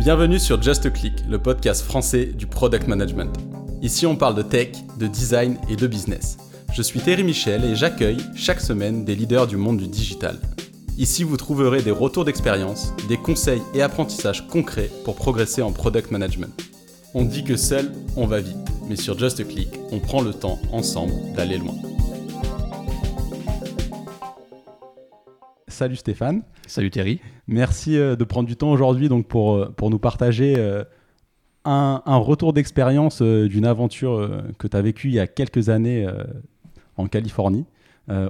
Bienvenue sur Just Click, le podcast français du product management. Ici, on parle de tech, de design et de business. Je suis Thierry Michel et j'accueille chaque semaine des leaders du monde du digital. Ici, vous trouverez des retours d'expérience, des conseils et apprentissages concrets pour progresser en product management. On dit que seul, on va vite, mais sur Just Click, on prend le temps ensemble d'aller loin. Salut Stéphane. Salut Thierry. Merci euh, de prendre du temps aujourd'hui donc pour, euh, pour nous partager euh, un, un retour d'expérience d'une aventure que tu as vécue il y a quelques années en Californie.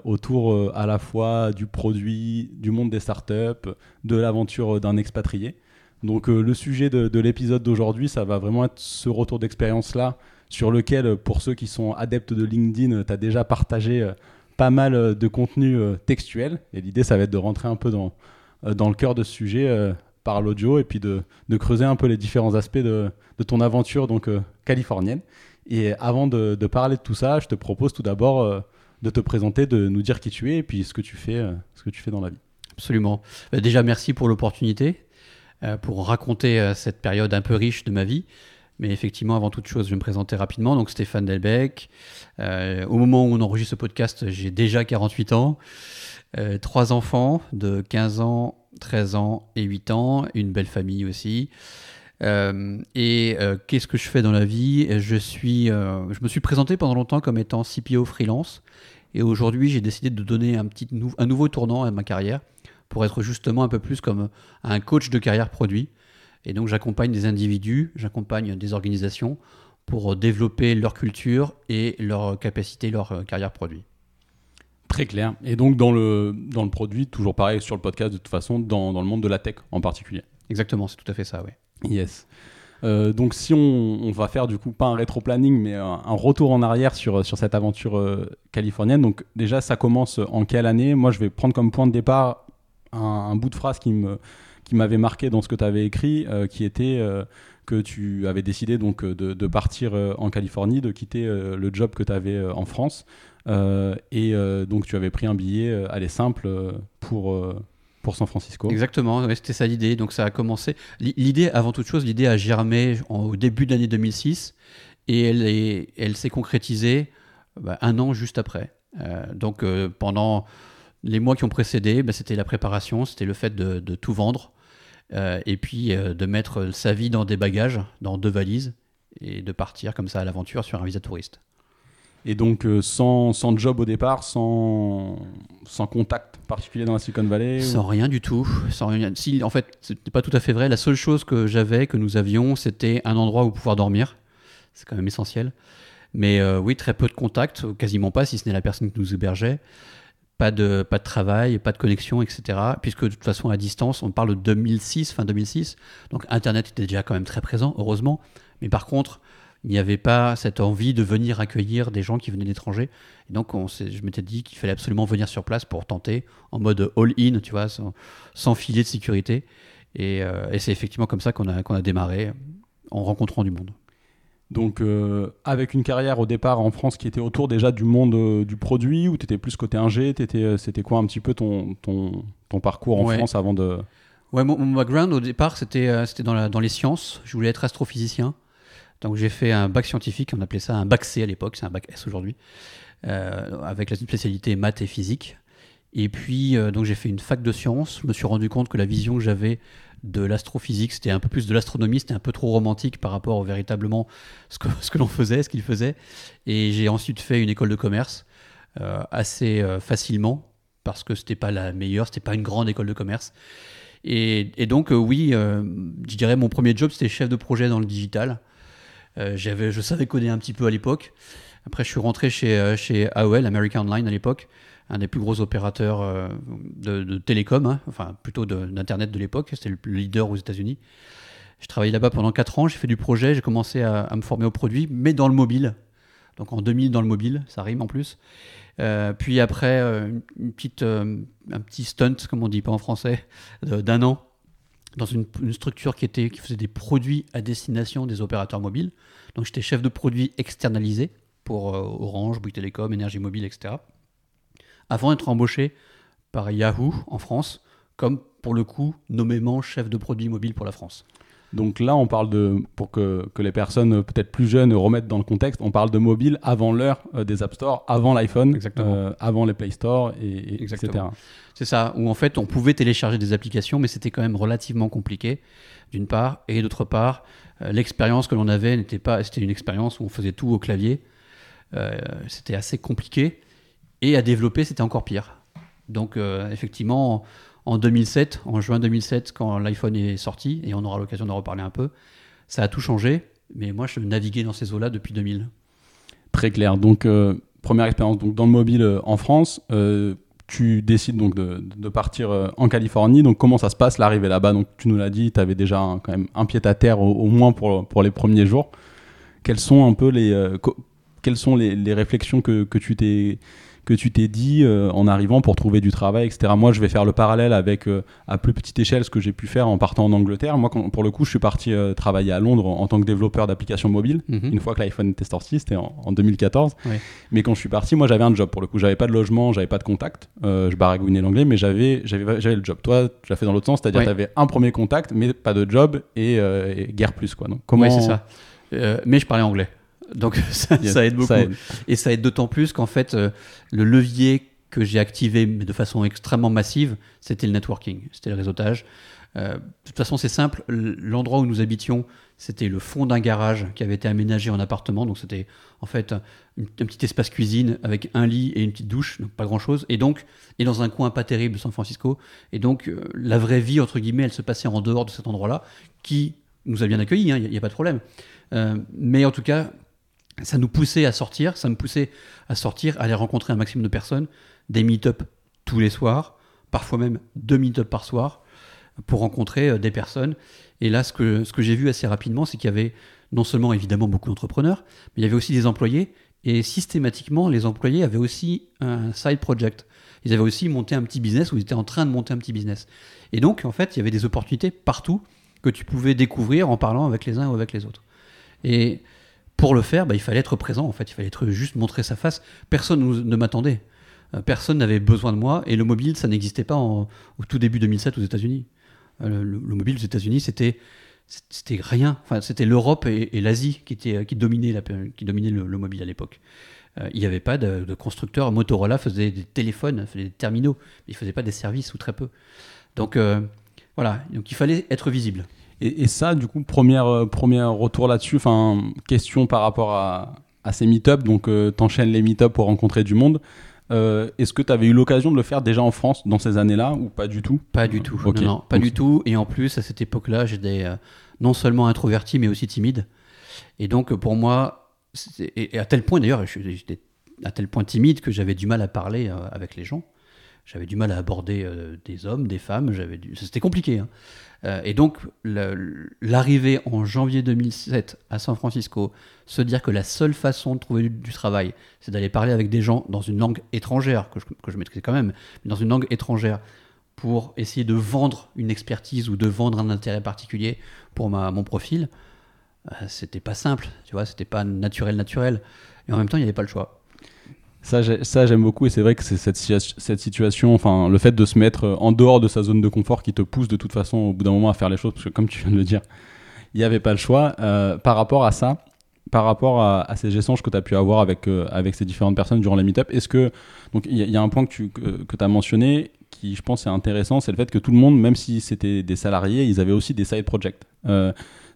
autour à la fois du produit, du monde des startups, de l'aventure d'un expatrié. Donc le sujet de, de l'épisode d'aujourd'hui, ça va vraiment être ce retour d'expérience-là, sur lequel, pour ceux qui sont adeptes de LinkedIn, tu as déjà partagé pas mal euh, de contenu euh, textuel. Et l'idée, ça va être de rentrer un peu dans, euh, dans le cœur de ce sujet par l'audio et puis de, creuser un peu les différents aspects de, de ton aventure donc californienne. Et avant de, de, parler de tout ça, je te propose tout d'abord de te présenter, de nous dire qui tu es et puis ce que tu fais, ce que tu fais dans la vie. Absolument. Bah, déjà, merci pour l'opportunité, pour raconter cette période un peu riche de ma vie. Mais effectivement, avant toute chose, je vais me présenter rapidement. Donc, Stéphane Delbecq. Euh, au moment où on enregistre ce podcast, j'ai déjà 48 ans. Euh, trois enfants de 15 ans, 13 ans et 8 ans. Une belle famille aussi. Euh, et qu'est-ce que je fais dans la vie? Je, suis, je me suis présenté pendant longtemps comme étant CPO freelance. Et aujourd'hui, j'ai décidé de donner un, petit un nouveau tournant à ma carrière pour être justement un peu plus comme un coach de carrière produit. Et donc j'accompagne des individus, j'accompagne des organisations pour développer leur culture et leur capacité, leur euh, carrière produit. Très clair. Et donc dans le, dans le produit, toujours pareil sur le podcast de toute façon, dans, dans le monde de la tech en particulier. Exactement, c'est tout à fait ça, oui. Yes. Euh, donc si on, on, va faire du coup pas un rétro-planning mais un, retour en arrière sur, sur cette aventure euh, californienne, donc déjà ça commence en quelle année? Moi je vais prendre comme point de départ un, un bout de phrase qui me, qui m'avait marqué dans ce que tu avais écrit, euh, qui était euh, que tu avais décidé donc euh, de, partir en Californie, de quitter le job que tu avais en France. et donc tu avais pris un billet, aller simple, pour, pour San Francisco. Exactement, c'était ça l'idée. Donc ça a commencé. L'idée, avant toute chose, l'idée a germé au début de l'année 2006 et elle, elle s'est concrétisée bah, un an juste après. donc pendant les mois qui ont précédé, bah, c'était la préparation, c'était le fait de, tout vendre, et puis euh, de mettre sa vie dans des bagages, dans deux valises, et de partir comme ça à l'aventure sur un visa touriste. Et donc euh, sans, sans, job au départ, sans, sans contact particulier dans la Silicon Valley Sans rien du tout. Sans rien. Si, en fait, ce n'était pas tout à fait vrai. La seule chose que j'avais, que nous avions, c'était un endroit où pouvoir dormir. C'est quand même essentiel. Mais oui, très peu de contact, quasiment pas, si ce n'est la personne qui nous hébergeait pas de, pas de travail, pas de connexion, etc. Puisque de toute façon, à distance, on parle de 2006, fin 2006. Donc Internet était déjà quand même très présent, heureusement. Mais par contre, il n'y avait pas cette envie de venir accueillir des gens qui venaient d'étrangers. Et donc, on je m'étais dit qu'il fallait absolument venir sur place pour tenter, en mode all-in, tu vois, sans, filet de sécurité. Euh, et, c'est effectivement comme ça qu'on a démarré, en rencontrant du monde. Donc, euh, avec une carrière au départ en France qui était autour déjà du monde euh, du produit, ou tu étais plus côté ingé, euh, c'était quoi un petit peu ton, ton, ton parcours en France avant de. Ouais, mon, background au départ, c'était c'était dans, dans les sciences. Je voulais être astrophysicien. Donc, j'ai fait un bac scientifique, on appelait ça un bac C à l'époque, c'est un bac S aujourd'hui, avec la spécialité maths et physique. Et puis, donc, j'ai fait une fac de sciences. Je me suis rendu compte que la vision que j'avais de l'astrophysique, c'était un peu plus de l'astronomie, c'était un peu trop romantique par rapport au véritablement ce que, ce que l'on faisait, ce qu'il faisait. Et j'ai ensuite fait une école de commerce euh, assez euh, facilement parce que c'était pas la meilleure, c'était pas une grande école de commerce. Et, donc euh, oui, je dirais mon premier job c'était chef de projet dans le digital. j'avais, je savais coder un petit peu à l'époque. Après, je suis rentré chez, chez AOL, American Online à l'époque, un des plus gros opérateurs euh, de, télécom, hein, enfin plutôt d'Internet de, l'époque, c'était le leader aux États-Unis. J'ai travaillé là-bas pendant 4 ans, j'ai fait du projet, j'ai commencé à, me former au produit, mais dans le mobile. Donc en 2000 dans le mobile, ça rime en plus. Euh, puis après, euh, un petit stunt, comme on dit pas en français, d'un an, dans une, structure qui, était, qui faisait des produits à destination des opérateurs mobiles. Donc j'étais chef de produit externalisé pour Orange, Bouygues Télécom, Énergie Mobile, etc avant d'être embauché par Yahoo en France, comme pour le coup nommément chef de produit mobile pour la France. Donc là, on parle de, pour que, que les personnes peut-être plus jeunes remettent dans le contexte, on parle de mobile avant l'heure euh, des App Store, avant l'iPhone, euh, avant les Play Store, et, et- etc. C'est ça, où en fait on pouvait télécharger des applications, mais c'était quand même relativement compliqué, d'une part, et d'autre part, euh, l'expérience que l'on avait n'était pas, c'était une expérience où on faisait tout au clavier, Euh, c'était assez compliqué, et à développer c'était encore pire. Donc euh, effectivement, en 2007, en juin 2007, quand l'iPhone est sorti, et on aura l'occasion d'en reparler un peu, ça a tout changé, mais moi je naviguais dans ces eaux-là depuis 2000. Très clair. Donc, euh, première expérience donc, dans le mobile euh, en France. Tu décides donc de, partir en Californie. Donc, comment ça se passe l'arrivée là-bas? Donc, tu nous l'as dit, tu avais déjà un- quand même un pied à terre au, moins pour, pour les premiers jours. Quelles sont un peu les, quelles sont les réflexions que, que tu t'es que tu t'es dit euh, en arrivant pour trouver du travail, etc. Moi, je vais faire le parallèle avec, euh, à plus petite échelle, ce que j'ai pu faire en partant en Angleterre. Moi, quand- pour le coup, je suis parti euh, travailler à Londres en, en tant que développeur d'applications mobiles. Mhm. Une fois que l'iPhone était sorti, c'était en, en 2014. Ouais. Mais quand je suis parti, moi j'avais un job pour le coup. J'avais pas de logement, j'avais pas de contact. Je baragouinais l'anglais, mais j'avais, le job. Toi, tu l'as fait dans l'autre sens, c'est-à-dire Ouais. tu avais un premier contact, mais pas de job et, et guère plus. Quoi. Donc, comment... C'est ça. Mais je parlais anglais. Donc ça, Yes, ça aide beaucoup. ça aide. Et ça aide d'autant plus qu'en fait, euh, le levier que j'ai activé mais de façon extrêmement massive, c'était le networking, c'était le réseautage. Euh, de toute façon, c'est simple. L'endroit où nous habitions, c'était le fond d'un garage qui avait été aménagé en appartement. Donc, c'était en fait un, un petit espace cuisine avec un lit et une petite douche, donc pas grand chose. Et donc, et dans un coin pas terrible de San Francisco. Et donc, euh, la vraie vie, entre guillemets, elle se passait en dehors de cet endroit-là, qui nous a bien accueillis, il n'y a, pas de problème. Euh, mais en tout cas, ça nous poussait à sortir, ça me poussait à sortir, à aller rencontrer un maximum de personnes, des meet-up tous les soirs, parfois même deux meet-up par soir, pour rencontrer euh, des personnes. Et là, ce que, ce que j'ai vu assez rapidement, c'est qu'il y avait non seulement évidemment beaucoup d'entrepreneurs, mais il y avait aussi des employés. Et systématiquement, les employés avaient aussi un side project. Ils avaient aussi monté un petit business ou ils étaient en train de monter un petit business. Et donc, en fait, il y avait des opportunités partout que tu pouvais découvrir en parlant avec les uns ou avec les autres. Et pour le faire, bah, il fallait être présent, en fait. Il fallait être juste montrer sa face. Personne ne m'attendait. Euh, Personne n'avait besoin de moi. Et le mobile, ça n'existait pas en- au tout début 2007 aux États-Unis. Euh, Le, le- le mobile aux États-Unis, c'était c'était rien. Enfin, c'était l'Europe et, l'Asie qui, étaient- qui dominaient, la, qui le, le mobile à l'époque. Euh, il n'y avait pas de, de constructeurs. Motorola faisait des téléphones, faisait des terminaux, mais il ne faisait pas des services ou très peu. Donc euh, voilà, donc il fallait être visible. Et, et ça, du coup, première, euh, premier retour là-dessus, enfin, question par rapport à, à ces meet-up. Donc, tu t'enchaînes les meet-up pour rencontrer du monde. Euh, Est-ce que tu avais eu l'occasion de le faire déjà en France dans ces années-là ou pas du tout? Pas du tout. Ok. Non, non, pas Donc, du tout. Et en plus, à cette époque-là, j'étais euh, non seulement introverti, mais aussi timide. Et donc, pour moi, et, à tel point d'ailleurs, j'étais à tel point timide que j'avais du mal à parler euh, avec les gens. J'avais du mal à aborder euh, des hommes, des femmes. Du... C'était compliqué. hein. Euh, et donc, l'arrivée en janvier 2007 à San Francisco, se dire que la seule façon de trouver du, du travail, c'est d'aller parler avec des gens dans une langue étrangère, que je, que je maîtrisais quand même, mais dans une langue étrangère, pour essayer de vendre une expertise ou de vendre un intérêt particulier pour ma, mon profil, euh, c'était pas simple, tu vois, c'était pas naturel, naturel. Et en même temps, il n'y avait pas le choix. Ça, j'ai- ça, j'aime beaucoup et c'est vrai que c'est cette, situa- cette situation, enfin, le fait de se mettre euh, en dehors de sa zone de confort qui te pousse de toute façon au bout d'un moment à faire les choses, parce que comme tu viens de le dire, il n'y avait pas le choix. Euh, par rapport à ça, par rapport à, ces échanges que tu as pu avoir avec, euh, avec ces différentes personnes durant les meet-up, est-ce que. Donc, il y, a- un point que tu que, as mentionné qui, je pense, est intéressant, c'est le fait que tout le monde, même si c'était des salariés, ils avaient aussi des side projects.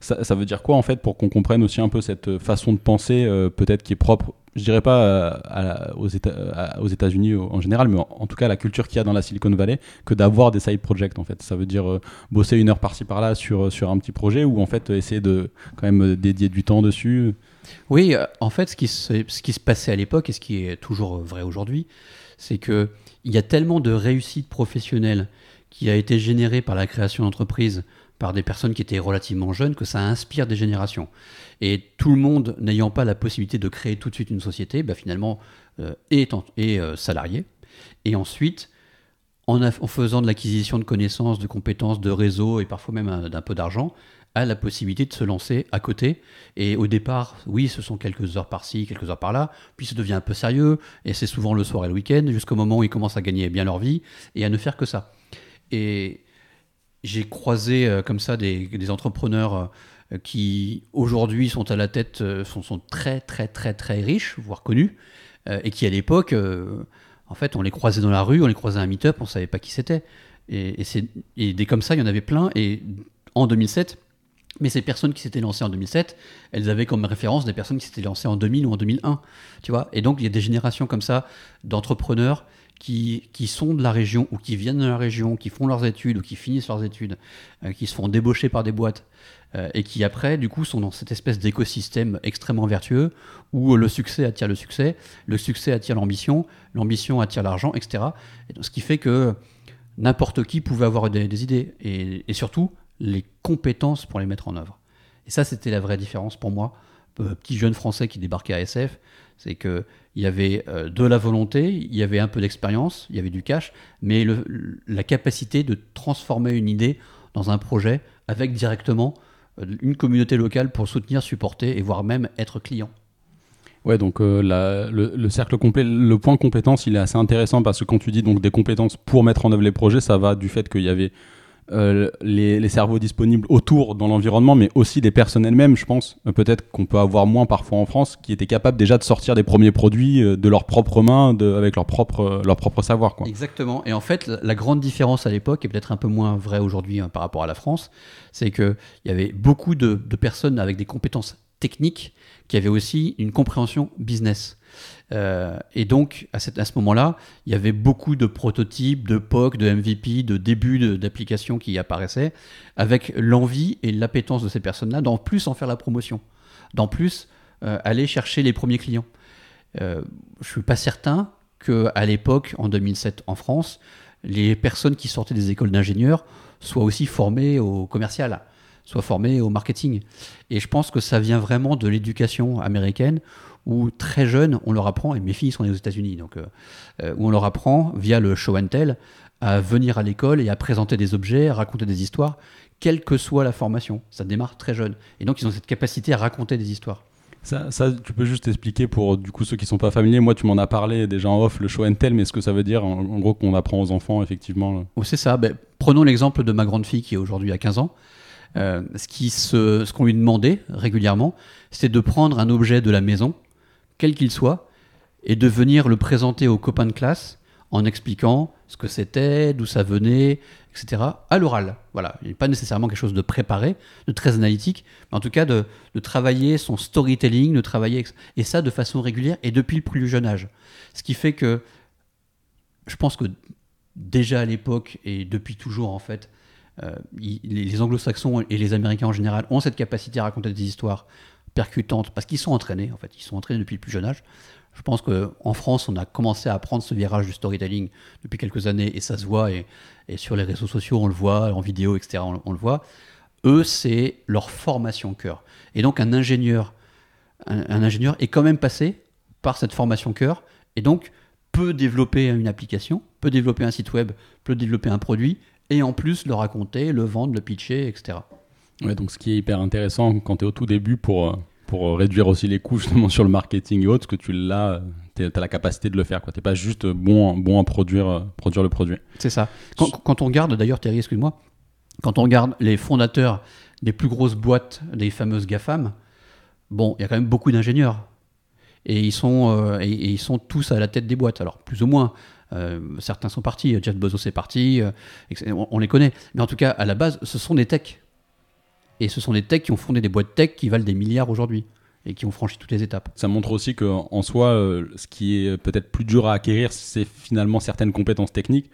Ça, veut dire quoi en fait pour qu'on comprenne aussi un peu cette façon de penser peut-être qui est propre je dirais pas euh, la- aux, États-Unis en général, mais en, tout cas la culture qu'il y a dans la Silicon Valley, que d'avoir des side projects en fait. Ça veut dire euh, bosser une heure par-ci par-là sur, sur un petit projet ou en fait euh, essayer de quand même euh, dédier du temps dessus. Oui, euh, en fait, ce qui se, ce qui se passait à l'époque et ce qui est toujours vrai aujourd'hui, c'est que il y a tellement de réussite professionnelle qui a été générée par la création d'entreprises par des personnes qui étaient relativement jeunes que ça inspire des générations. Et tout le monde n'ayant pas la possibilité de créer tout de suite une société, bah, finalement euh, est, euh, salarié. Et ensuite, en, en faisant de l'acquisition de connaissances, de compétences, de réseaux et parfois même euh, d'un peu d'argent, a la possibilité de se lancer à côté. Et au départ, oui, ce sont quelques heures par-ci, quelques heures par-là, puis ça devient un peu sérieux, et c'est souvent le soir et le week-end, jusqu'au moment où ils commencent à gagner bien leur vie et à ne faire que ça. Et j'ai croisé euh, comme ça des, entrepreneurs euh, qui aujourd'hui sont à la tête, euh, sont, très très très très riches, voire connus, et qui à l'époque, en fait, on les croisait dans la rue, on les croisait à un meet-up, on savait pas qui c'était. Et, et, et des comme ça, il y en avait plein. Et en 2007, mais ces personnes qui s'étaient lancées en 2007, elles avaient comme référence des personnes qui s'étaient lancées en 2000 ou en 2001. Tu vois Et donc, il y a des générations comme ça d'entrepreneurs qui, qui sont de la région ou qui viennent de la région, qui font leurs études ou qui finissent leurs études, euh, qui se font débaucher par des boîtes euh, et qui après, du coup, sont dans cette espèce d'écosystème extrêmement vertueux où le succès attire le succès, le succès attire l'ambition, l'ambition attire l'argent, etc. Ce qui fait que n'importe qui pouvait avoir des, des idées et, et surtout les compétences pour les mettre en œuvre. Et ça, c'était la vraie différence pour moi, euh, petit jeune français qui débarquait à SF, c'est que il y avait euh, de la volonté, il y avait un peu d'expérience, il y avait du cash, mais la capacité de transformer une idée dans un projet avec directement euh, une communauté locale pour soutenir, supporter et voire même être client. Ouais, donc euh, le, le cercle complet, le point compétence, il est assez intéressant parce que quand tu dis donc des compétences pour mettre en œuvre les projets, ça va du fait qu'il y avait euh, les, les cerveaux disponibles autour dans l'environnement, mais aussi des personnes elles-mêmes, je pense. Euh, Peut-être qu'on peut avoir moins parfois en France, qui étaient capables déjà de sortir des premiers produits euh, de leurs propres mains, avec leur propre, leur propre savoir. Exactement. Et en fait, la- grande différence à l'époque, et peut-être un peu moins vrai aujourd'hui hein, par rapport à la France, c'est qu'il y avait beaucoup de personnes avec des compétences techniques qui avaient aussi une compréhension business. Euh, et donc, à, ce moment-là, il y avait beaucoup de prototypes, de POC, de MVP, de débuts d'applications qui apparaissaient, avec l'envie et l'appétence de ces personnes-là d'en plus en faire la promotion, d'en plus euh, aller chercher les premiers clients. Euh, je suis pas certain qu'à l'époque, en 2007 en France, les personnes qui sortaient des écoles d'ingénieurs soient aussi formées au commercial, soient formées au marketing. Et je pense que ça vient vraiment de l'éducation américaine où très jeunes, on leur apprend, et mes filles sont nées aux États-Unis, donc euh, euh, où on leur apprend via le show and tell à venir à l'école et à présenter des objets, à raconter des histoires, quelle que soit la formation. Ça démarre très jeune. Et donc ils ont cette capacité à raconter des histoires. Ça, ça, tu peux juste expliquer pour du coup ceux qui sont pas familiers. Moi, tu m'en as parlé déjà en off, le show and tell, mais ce que ça veut dire, en, en gros, qu'on apprend aux enfants, effectivement. Oh, c'est ça. Ben, prenons l'exemple de ma grande fille qui est aujourd'hui à 15 ans. Euh, ce qu'on lui demandait régulièrement, c'était de prendre un objet de la maison, quel qu'il soit, et de venir le présenter aux copains de classe en expliquant ce que c'était, d'où ça venait, etc. à l'oral. Voilà, il n'est pas nécessairement quelque chose de préparé, de très analytique, mais en tout cas de, travailler son storytelling, de travailler et ça de façon régulière et depuis le plus jeune âge. Ce qui fait que je pense que déjà à l'époque et depuis toujours en fait, euh, les anglo-saxons et les américains en général ont cette capacité à raconter des histoires percutantes parce qu'ils sont entraînés en fait, ils sont entraînés depuis le plus jeune âge. Je pense qu'en France, on a commencé à prendre ce virage du storytelling depuis quelques années et ça se voit et, et sur les réseaux sociaux, on le voit, en vidéo, etc., on, le voit. Eux, c'est leur formation cœur. Et donc un ingénieur, un ingénieur est quand même passé par cette formation cœur et donc peut développer une application, peut développer un site web, peut développer un produit et en plus le raconter, le vendre, le pitcher, etc. Ouais, donc ce qui est hyper intéressant quand tu es au tout début pour, euh, pour euh, réduire aussi les coûts justement sur le marketing et autres, que tu l'as, tu as la capacité de le faire. Tu n'es pas juste bon, bon à produire, euh, produire le produit. C'est ça. Quand, on regarde, d'ailleurs, Thierry, excuse-moi, quand on regarde les fondateurs des plus grosses boîtes, des fameuses GAFAM, bon, il y a quand même beaucoup d'ingénieurs. Et ils, sont, euh, et, ils sont tous à la tête des boîtes. Alors, plus ou moins. Euh, certains sont partis. Jeff Bezos est parti. euh, on, on les connaît. Mais en tout cas, à la base, ce sont des techs. Et ce sont des techs qui ont fondé des boîtes tech qui valent des milliards aujourd'hui. Et qui ont franchi toutes les étapes. Ça montre aussi qu'en en soi, euh, ce qui est peut-être plus dur à acquérir, c'est finalement certaines compétences techniques.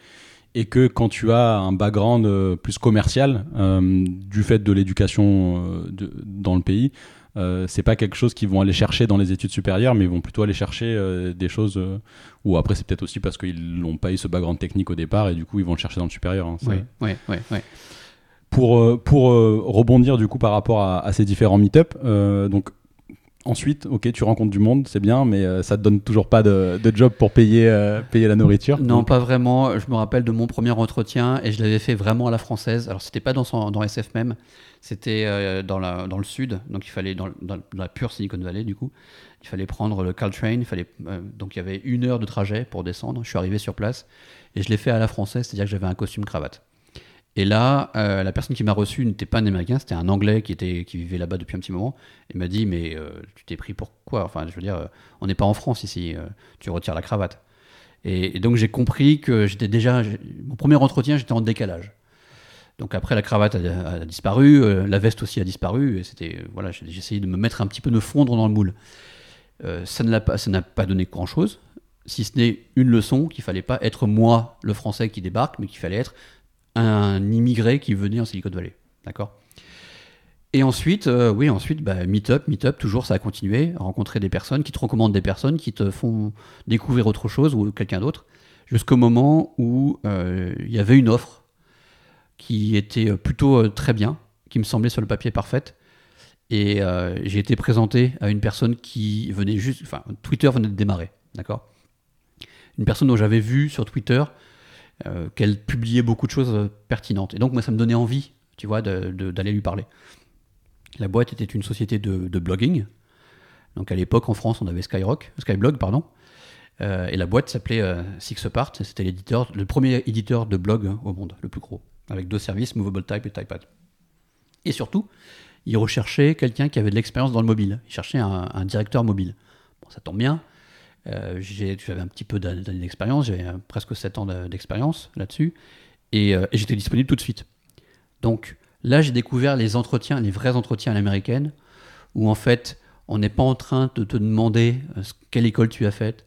Et que quand tu as un background euh, plus commercial, euh, du fait de l'éducation dans le pays, euh, c'est pas quelque chose qu'ils vont aller chercher dans les études supérieures, mais ils vont plutôt aller chercher euh, des choses. euh, ou après, c'est peut-être aussi parce qu'ils n'ont pas eu ce background technique au départ et du coup, ils vont le chercher dans le supérieur. hein. Oui, oui, oui. oui. Pour, euh, pour euh, rebondir du coup par rapport à, ces différents meet-up, euh, donc ensuite, ok, tu rencontres du monde, c'est bien, mais euh, ça te donne toujours pas de, de job pour payer, payer la nourriture. Non, pas vraiment. Je me rappelle de mon premier entretien et je l'avais fait vraiment à la française. Alors, c'était pas dans, son, dans SF même, c'était dans, dans le sud. Donc, il fallait, dans, dans- la pure Silicon Valley, du coup, il fallait prendre le Caltrain. Il fallait, donc, il y avait une heure de trajet pour descendre. Je suis arrivé sur place et je l'ai fait à la française, c'est-à-dire que j'avais un costume cravate. Et là, euh, la personne qui m'a reçu n'était pas un Américain, c'était un Anglais qui, était, qui vivait là-bas depuis un petit moment. Il m'a dit, mais euh, tu t'es pris pour quoi? Enfin, je veux dire, euh, on n'est pas en France ici, tu retires la cravate. Et, donc j'ai compris que j'étais déjà... Mon premier entretien, j'étais en décalage. Donc après, la cravate a, disparu, la veste aussi a disparu, et c'était... Voilà, j'ai essayé de me mettre un petit peu, de fondre dans le moule. Ça ne l'a pas, n'a pas donné grand-chose, si ce n'est une leçon qu'il fallait pas être moi, le Français qui débarque, mais qu'il fallait être un immigré qui venait en Silicon Valley. D'accord? Et ensuite, euh, oui, ensuite, bah, meet-up, meet-up, toujours ça a continué, rencontrer des personnes qui te recommandent des personnes, qui te font découvrir autre chose ou quelqu'un d'autre, jusqu'au moment où euh, il y avait une offre qui était plutôt euh, très bien, qui me semblait sur le papier parfaite. Et j'ai été présenté à une personne qui venait juste. Enfin, Twitter venait de démarrer, d'accord? Une personne dont j'avais vu sur Twitter euh, qu'elle publiait beaucoup de choses euh, pertinentes. Et donc, moi, ça me donnait envie, tu vois, d'aller lui parler. La boîte était une société de, blogging. Donc, à l'époque, en France, on avait Skyrock, Skyblog, pardon. Euh, et la boîte s'appelait euh, Sixapart. et C'était l'éditeur, le premier éditeur de blog hein, au monde, le plus gros, avec deux services, Movable Type et Typepad. Et surtout, il recherchait quelqu'un qui avait de l'expérience dans le mobile. Il cherchait un, un directeur mobile. Bon, ça tombe bien. Euh, j'avais un petit peu d'expérience, j'avais euh, presque 7 ans de- d'expérience là-dessus, et, euh, et j'étais disponible tout de suite. Donc là, j'ai découvert les entretiens, les vrais entretiens à l'américaine, où en fait, on n'est pas en train de te demander quelle école tu as faite,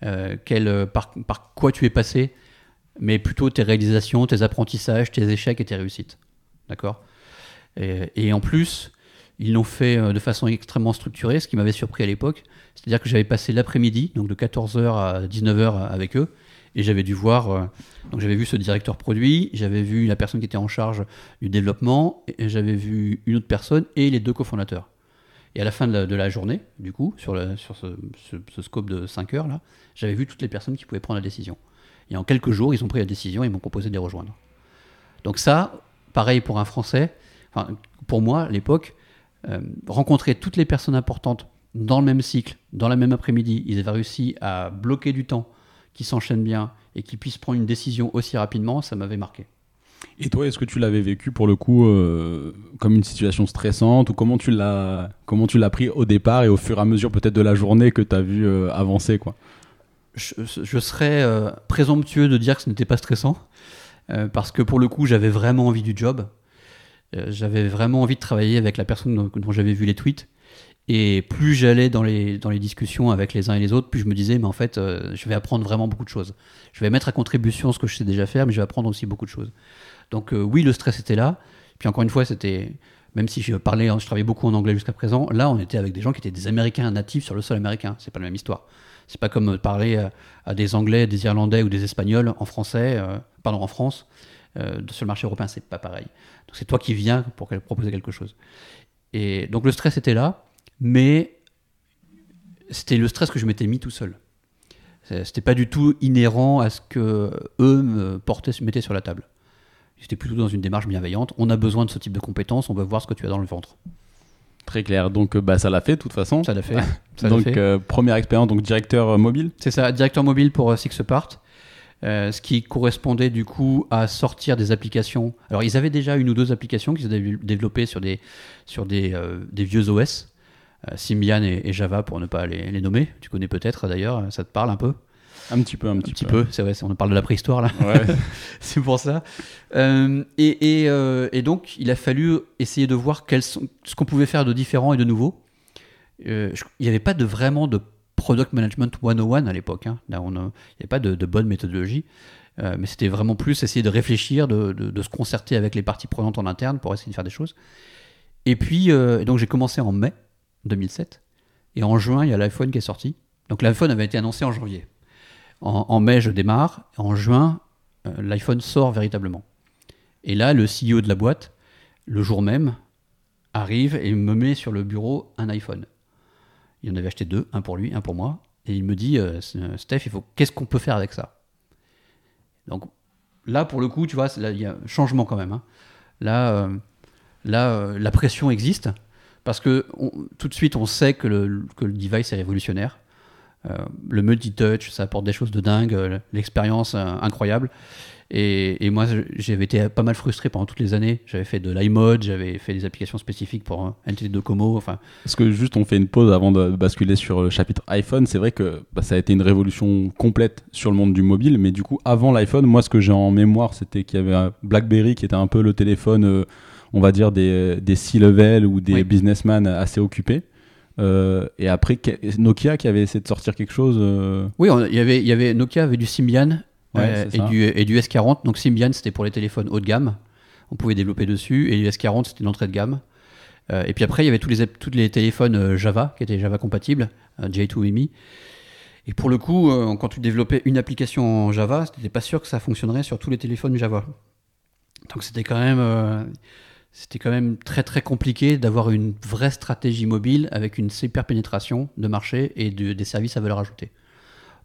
par, quoi tu es passé, mais plutôt tes réalisations, tes apprentissages, tes échecs et tes réussites. D'accord? Et en plus, ils l'ont fait euh, de façon extrêmement structurée, ce qui m'avait surpris à l'époque. C'est-à-dire que j'avais passé l'après-midi, donc de 14h à 19h avec eux, et j'avais dû voir, euh, donc j'avais vu ce directeur produit, j'avais vu la personne qui était en charge du développement, et j'avais vu une autre personne et les deux cofondateurs. Et à la fin de la, journée, du coup, sur, ce scope de 5 heures, là, j'avais vu toutes les personnes qui pouvaient prendre la décision. Et en quelques jours, ils ont pris la décision et m'ont proposé de les rejoindre. Donc ça, pareil pour un Français, enfin, pour moi, à l'époque, euh, rencontrer toutes les personnes importantes dans le même cycle, dans la même après-midi, ils avaient réussi à bloquer du temps qui s'enchaîne bien et qui puissent prendre une décision aussi rapidement, ça m'avait marqué. Et toi, est-ce que tu l'avais vécu pour le coup euh, comme une situation stressante ou comment tu l'as comment tu l'as pris au départ et au fur et à mesure peut-être de la journée que tu as vu euh, avancer quoi? Je, je serais euh, présomptueux de dire que ce n'était pas stressant, parce que pour le coup, j'avais vraiment envie du job. Euh, j'avais vraiment envie de travailler avec la personne dont, j'avais vu les tweets. Et plus j'allais dans les, dans les discussions avec les uns et les autres, plus je me disais, mais en fait, euh, je vais apprendre vraiment beaucoup de choses. Je vais mettre à contribution ce que je sais déjà faire, mais je vais apprendre aussi beaucoup de choses. Donc euh, oui, le stress était là. Puis encore une fois, c'était, même si je parlais, je travaillais beaucoup en anglais jusqu'à présent, là, on était avec des gens qui étaient des Américains natifs sur le sol américain. C'est pas la même histoire. C'est pas comme parler à, des Anglais, des Irlandais ou des Espagnols en français, euh, pardon, en France, sur le marché européen, c'est pas pareil. C'est toi qui viens pour proposer quelque chose. Et donc le stress était là, mais c'était le stress que je m'étais mis tout seul. C'est- C'était pas du tout inhérent à ce que eux me portaient, mettaient sur la table. J'étais plutôt dans une démarche bienveillante. On a besoin de ce type de compétences, on veut voir ce que tu as dans le ventre. Très clair. Donc euh, bah ça l'a fait de toute façon. Ça l'a fait. Ça donc fait. euh, première expérience donc directeur euh, mobile. C'est ça, directeur mobile pour euh, Sixapart. Euh, ce qui correspondait du coup à sortir des applications. Alors ils avaient déjà une ou deux applications qu'ils avaient développées sur des, sur des, euh, des vieux OS, euh, Symbian et, et Java pour ne pas les, les nommer. Tu connais peut-être d'ailleurs, ça te parle un peu? Un petit peu, un Un petit, petit peu, c'est vrai, on parle de la préhistoire là. Ouais. c'est pour ça. Euh, et, et, euh, et donc, il a fallu essayer de voir quels sont, ce qu'on pouvait faire de différent et de nouveau. Euh, je- il n'y avait pas de vraiment de product management 101 à l'époque. hein. Là, il n'y avait pas de, bonne méthodologie. Euh, mais c'était vraiment plus essayer de réfléchir, de, se concerter avec les parties prenantes en interne pour essayer de faire des choses. Et puis, euh, donc j'ai commencé en mai 2007. Et en juin, il y a l'iPhone qui est sorti. Donc l'iPhone avait été annoncé en janvier. En, en mai, je démarre. En juin, euh, l'iPhone sort véritablement. Et là, le CEO de la boîte, le jour même, arrive et me met sur le bureau un iPhone. Il en avait acheté deux, un pour lui, un pour moi. Et il me dit, euh, Steph, il faut, qu'est-ce qu'on peut faire avec ça? Donc là, pour le coup, tu vois, il y a un changement quand même. hein. Là, euh, là euh, la pression existe parce que tout de suite, on sait que le, que le device est révolutionnaire. Euh, le multi-touch, ça apporte des choses de dingue, euh, l'expérience euh, incroyable. Et, et moi, j'avais été pas mal frustré pendant toutes les années. J'avais fait de l'iMode, j'avais fait des applications spécifiques pour NTT Docomo. Enfin, Parce que juste, on fait une pause avant de basculer sur le chapitre iPhone? C'est vrai que bah, ça a été une révolution complète sur le monde du mobile. Mais du coup, avant l'iPhone, moi, ce que j'ai en mémoire, c'était qu'il y avait un BlackBerry qui était un peu le téléphone, euh, on va dire, des, des C-level ou des Oui. businessmen assez occupés. Euh, et après, Nokia qui avait essayé de sortir quelque chose. euh, oui, il y avait, y avait Nokia avait du Symbian Ouais, euh, et, du, et du S40. Donc Symbian, c'était pour les téléphones haut de gamme. On pouvait développer dessus. Et du S40, c'était l'entrée de gamme. Euh, et puis après, il y avait tous les, tous les téléphones euh, Java qui étaient Java compatibles, euh, J2EMI. Et pour le coup, quand tu développais une application en Java, c'était pas sûr que ça fonctionnerait sur tous les téléphones Java. Donc c'était quand même, euh, c'était quand même très très compliqué d'avoir une vraie stratégie mobile avec une super pénétration de marché et de- des services à valeur ajoutée.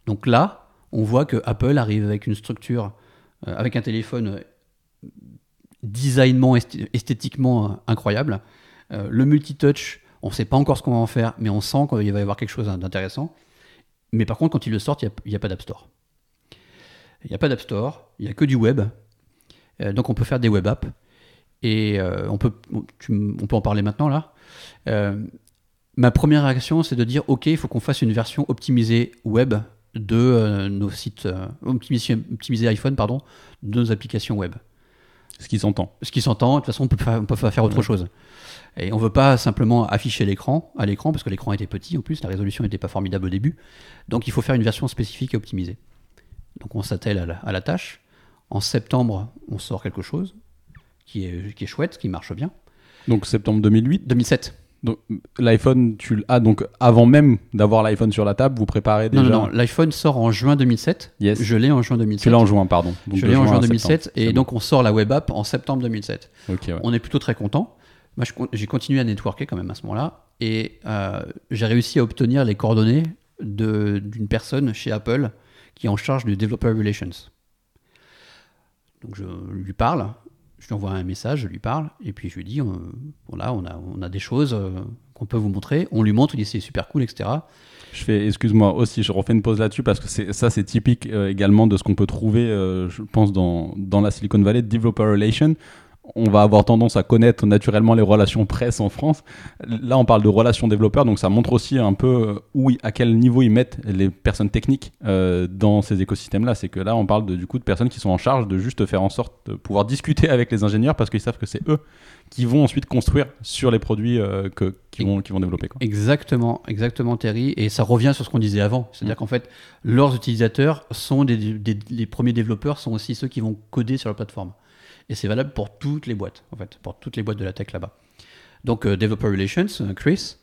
Donc là, on voit que Apple arrive avec une structure, euh, avec un téléphone euh, designement, esth- esthétiquement euh, incroyable. Le multitouch, on ne sait pas encore ce qu'on va en faire, mais on sent qu'il va y avoir quelque chose d'intéressant. Mais par contre, quand ils le sortent, il n'y a, pas d'App Store. Il n'y a pas d'App Store, il n'y a que du web. Donc on peut faire des web apps. Et on, peut, on- peut en parler maintenant là. Ma première réaction, c'est de dire ok, il faut qu'on fasse une version optimisée web de euh, nos sites, euh, optimisée iPhone, pardon, de nos applications web ce qui s'entend. ce qui s'entend, de toute façon, on peut pas, on peut pas faire autre chose. Et on veut pas simplement afficher l'écran à l'écran, parce que l'écran était petit en plus, la résolution n'était pas formidable au début. Donc il faut faire une version spécifique et optimisée. Donc on s'attelle à la, à la tâche. En septembre, on sort quelque chose qui est, qui est chouette, qui marche bien. Donc septembre 2008. 2007. Donc l'iPhone, tu l- ah donc avant même d'avoir l'iPhone sur la table, vous préparez déjà. Non, non, non, l'iPhone sort en juin 2007. Yes. Je l'ai en juin 2007. Tu l'as en juin, pardon. Donc je l'ai en juin juin à 2007 septembre. et donc on sort la web app en septembre 2007. bon. Ok, ouais. On est plutôt très content. Moi, j'ai continué à networker quand même à ce moment-là et euh, j'ai réussi à obtenir les coordonnées d'une personne chez Apple qui est en charge du Developer Relations. Donc je lui parle, je lui envoie un message, je lui parle et puis je lui dis euh, voilà, on a, on a des choses euh, qu'on peut vous montrer. On lui montre, il dit c'est super cool, etc. Je fais, excuse-moi aussi, je refais une pause là-dessus parce que ça, c'est typique euh, également de ce qu'on peut trouver, je pense, dans, dans la Silicon Valley, Developer Relation. On va avoir tendance à connaître naturellement les relations presse en France. Là, on parle de relations développeurs, donc ça montre aussi un peu euh, où, à quel niveau ils mettent les personnes techniques euh, dans ces écosystèmes-là. C'est que là, on parle de, du coup de personnes qui sont en charge de juste faire en sorte de pouvoir discuter avec les ingénieurs parce qu'ils savent que c'est eux qui vont ensuite construire sur les produits euh, que, qu'ils vont, qu'ils vont développer. Quoi. Exactement, exactement Terry. Et ça revient sur ce qu'on disait avant. C'est-à-dire qu'en fait, leurs utilisateurs sont des, des- les premiers développeurs sont aussi ceux qui vont coder sur la plateforme. Et c'est valable pour toutes les boîtes, en fait, pour toutes les boîtes de la tech là-bas. Donc, euh, Developer Relations, euh, Chris,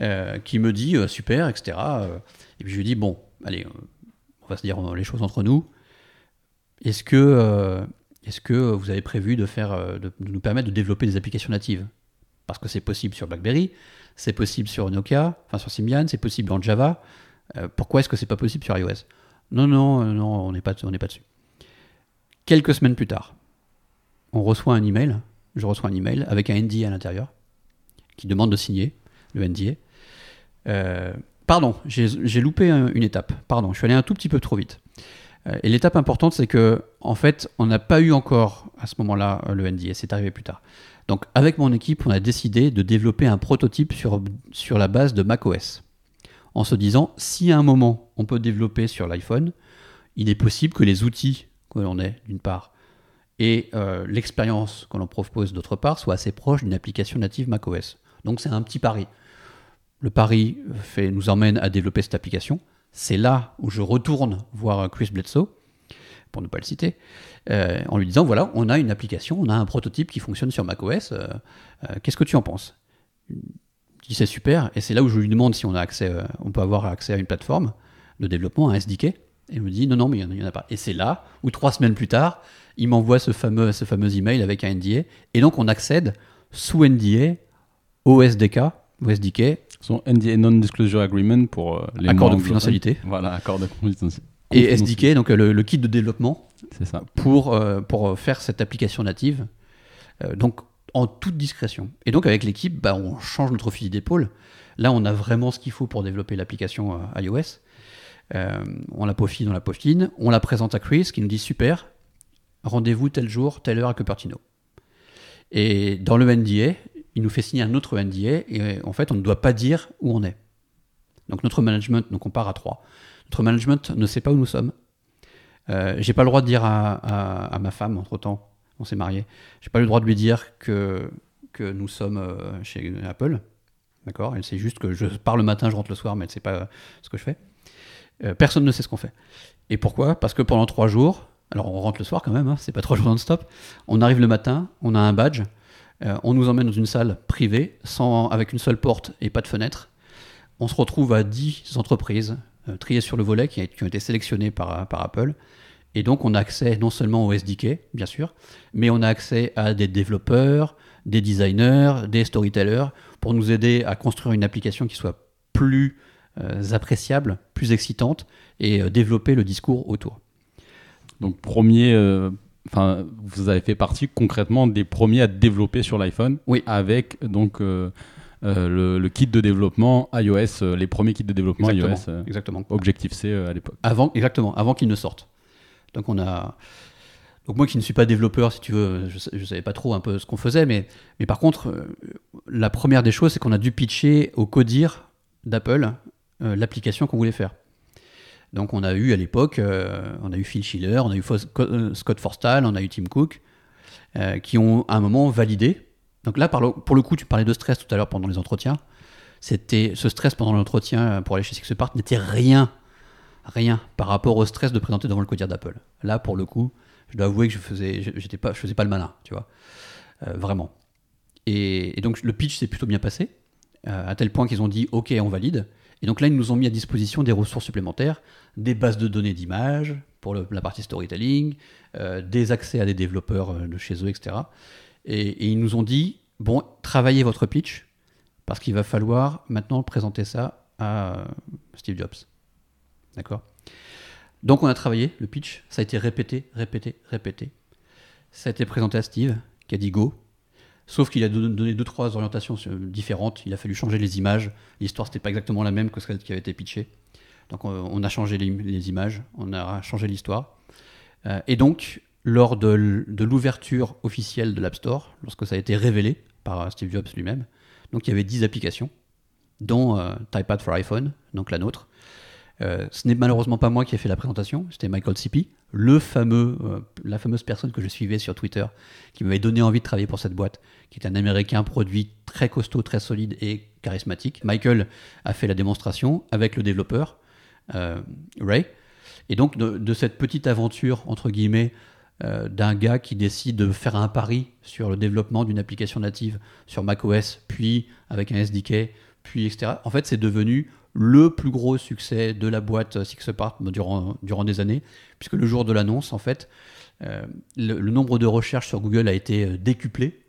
euh, qui me dit super, etc. et puis je lui dis bon, allez, on va se dire les choses entre nous. Est-ce que, est-ce que vous avez prévu de, faire, de, nous permettre de développer des applications natives? Parce que c'est possible sur BlackBerry, c'est possible sur Nokia, enfin sur Symbian, c'est possible en Java. Pourquoi est-ce que c'est pas possible sur iOS? Non, non, non, on n'est pas, on n'est pas dessus. Quelques semaines plus tard, on reçoit un email. Je reçois un email avec un NDA à l'intérieur qui demande de signer le NDA. Euh, pardon, j'ai loupé un- une étape. Pardon, je suis allé un tout petit peu trop vite. Euh, et l'étape importante, c'est que en fait, on n'a pas eu encore à ce moment-là le NDA. C'est arrivé plus tard. Donc, avec mon équipe, on a décidé de développer un prototype sur, sur la base de macOS. En se disant, si à un moment on peut développer sur l'iPhone, il est possible que les outils que l'on ait, d'une part, et euh, l'expérience que l'on propose, d'autre part, soient assez proches d'une application native macOS. Donc, c'est un petit pari. Le pari fait, nous emmène à développer cette application. C'est là où je retourne voir Chris Bledsoe, pour ne pas le citer, euh, en lui disant voilà, on a une application, on a un prototype qui fonctionne sur macOS. euh, euh, Qu'est-ce que tu en penses? Il dit c'est super, et c'est là où je lui demande si on a accès, euh, on peut avoir accès à une plateforme de développement, un SDK. Et il me dit non, non, mais il n'y en, a pas. Et c'est là où trois semaines plus tard, il m'envoie ce fameux, ce fameux email avec un NDA, et donc on accède sous NDA au SDK, au SDK, Son NDA Non-Disclosure Agreement pour euh, les Accord de confidentialité. Voilà, accord de confidentialité. et SDK, donc euh, le, le kit de développement ça. pour, euh, pour faire cette application native. Euh, donc en toute discrétion. Et donc avec l'équipe, bah, on change notre fusil d'épaule. Là, on a vraiment ce qu'il faut pour développer l'application euh, iOS. Euh, on la peaufine, on la peaufine. On la présente à Chris qui nous dit super. rendez-vous tel jour, telle heure à Cupertino. Et dans le NDA, il nous fait signer un autre NDA et en fait, on ne doit pas dire où on est. Donc notre management, donc on part à trois. Notre management ne sait pas où nous sommes. Euh, j'ai pas le droit de dire à, ma femme, entre temps, on s'est mariés, j'ai pas le droit de lui dire que, que nous sommes euh, chez Apple. D'accord? Elle sait juste que je pars le matin, je rentre le soir, mais elle ne sait pas ce que je fais. Euh, personne ne sait ce qu'on fait. Et pourquoi? Parce que pendant trois jours, alors on rentre le soir quand même, hein, c'est pas trois jours non-stop, on arrive le matin, on a un badge, euh, on nous emmène dans une salle privée, sans, avec une seule porte et pas de fenêtre. On se retrouve à 10 entreprises euh, triées sur le volet qui, ont été sélectionnées par, par Apple. Et donc on a accès non seulement au SDK, bien sûr, mais on a accès à des développeurs, des designers, des storytellers, pour nous aider à construire une application qui soit plus euh, appréciable, plus excitante, et développer le discours autour. Donc premier, euh, enfin, vous avez fait partie concrètement des premiers à développer sur l'iPhone, oui. avec donc euh, euh, le, kit de développement iOS, les premiers kits de développement iOS, exactement. Objectif C à l'époque. Avant, exactement, avant qu'ils ne sortent. Donc on a, donc moi qui ne suis pas développeur, si tu veux, je ne savais pas trop un peu ce qu'on faisait, mais, mais par contre, la première des choses, c'est qu'on a dû pitcher au codir d'Apple l'application qu'on voulait faire. Donc on a eu à l'époque, euh, on a eu Phil Schiller, on a eu euh, Scott Forstall, on a eu Tim Cook, euh, qui ont à un moment validé. Donc là, pour le coup, tu parlais de stress tout à l'heure pendant les entretiens. C'était ce stress pendant l'entretien pour aller chez Sixpart n'était rien, rien par rapport au stress de présenter devant le codir d'Apple. Là, pour le coup, je dois avouer que je faisais, j'étais pas, je faisais pas le malin, tu vois, vraiment. Et, et, donc le pitch s'est plutôt bien passé, à tel point qu'ils ont dit OK, on valide. Et donc là, ils nous ont mis à disposition des ressources supplémentaires, des bases de données d'images pour la partie storytelling, euh, des accès à des développeurs euh, de chez eux, etc. Et, ils nous ont dit, bon, travaillez votre pitch, parce qu'il va falloir maintenant présenter ça à euh, Steve Jobs. D'accord? Donc on a travaillé le pitch, ça a été répété, répété, répété. Ça a été présenté à Steve, qui a dit go, Sauf qu'il a donné deux, trois orientations différentes. Il a fallu changer les images. L'histoire, c'était pas exactement la même que celle qui avait été pitchée. Donc, on a changé les, images, on a changé l'histoire. Euh, et donc, lors de, l'ouverture officielle de l'App Store, lorsque ça a été révélé par Steve Jobs lui-même, donc il y avait 10 applications, dont euh, TypePad for iPhone, donc la nôtre. Euh, ce n'est malheureusement pas moi qui ai fait la présentation, c'était Michael Sippy, le fameux, euh, la fameuse personne que je suivais sur Twitter, qui m'avait donné envie de travailler pour cette boîte, qui est un Américain produit très costaud, très solide et charismatique. Michael a fait la démonstration avec le développeur, euh, Ray. Et donc de, cette petite aventure, entre guillemets, d'un gars qui décide de faire un pari sur le développement d'une application native sur macOS, puis avec un SDK, puis etc. En fait, c'est devenu le plus gros succès de la boîte Six Apart durant, durant des années, puisque le jour de l'annonce, en fait, euh, le, nombre de recherches sur Google a été euh, décuplé.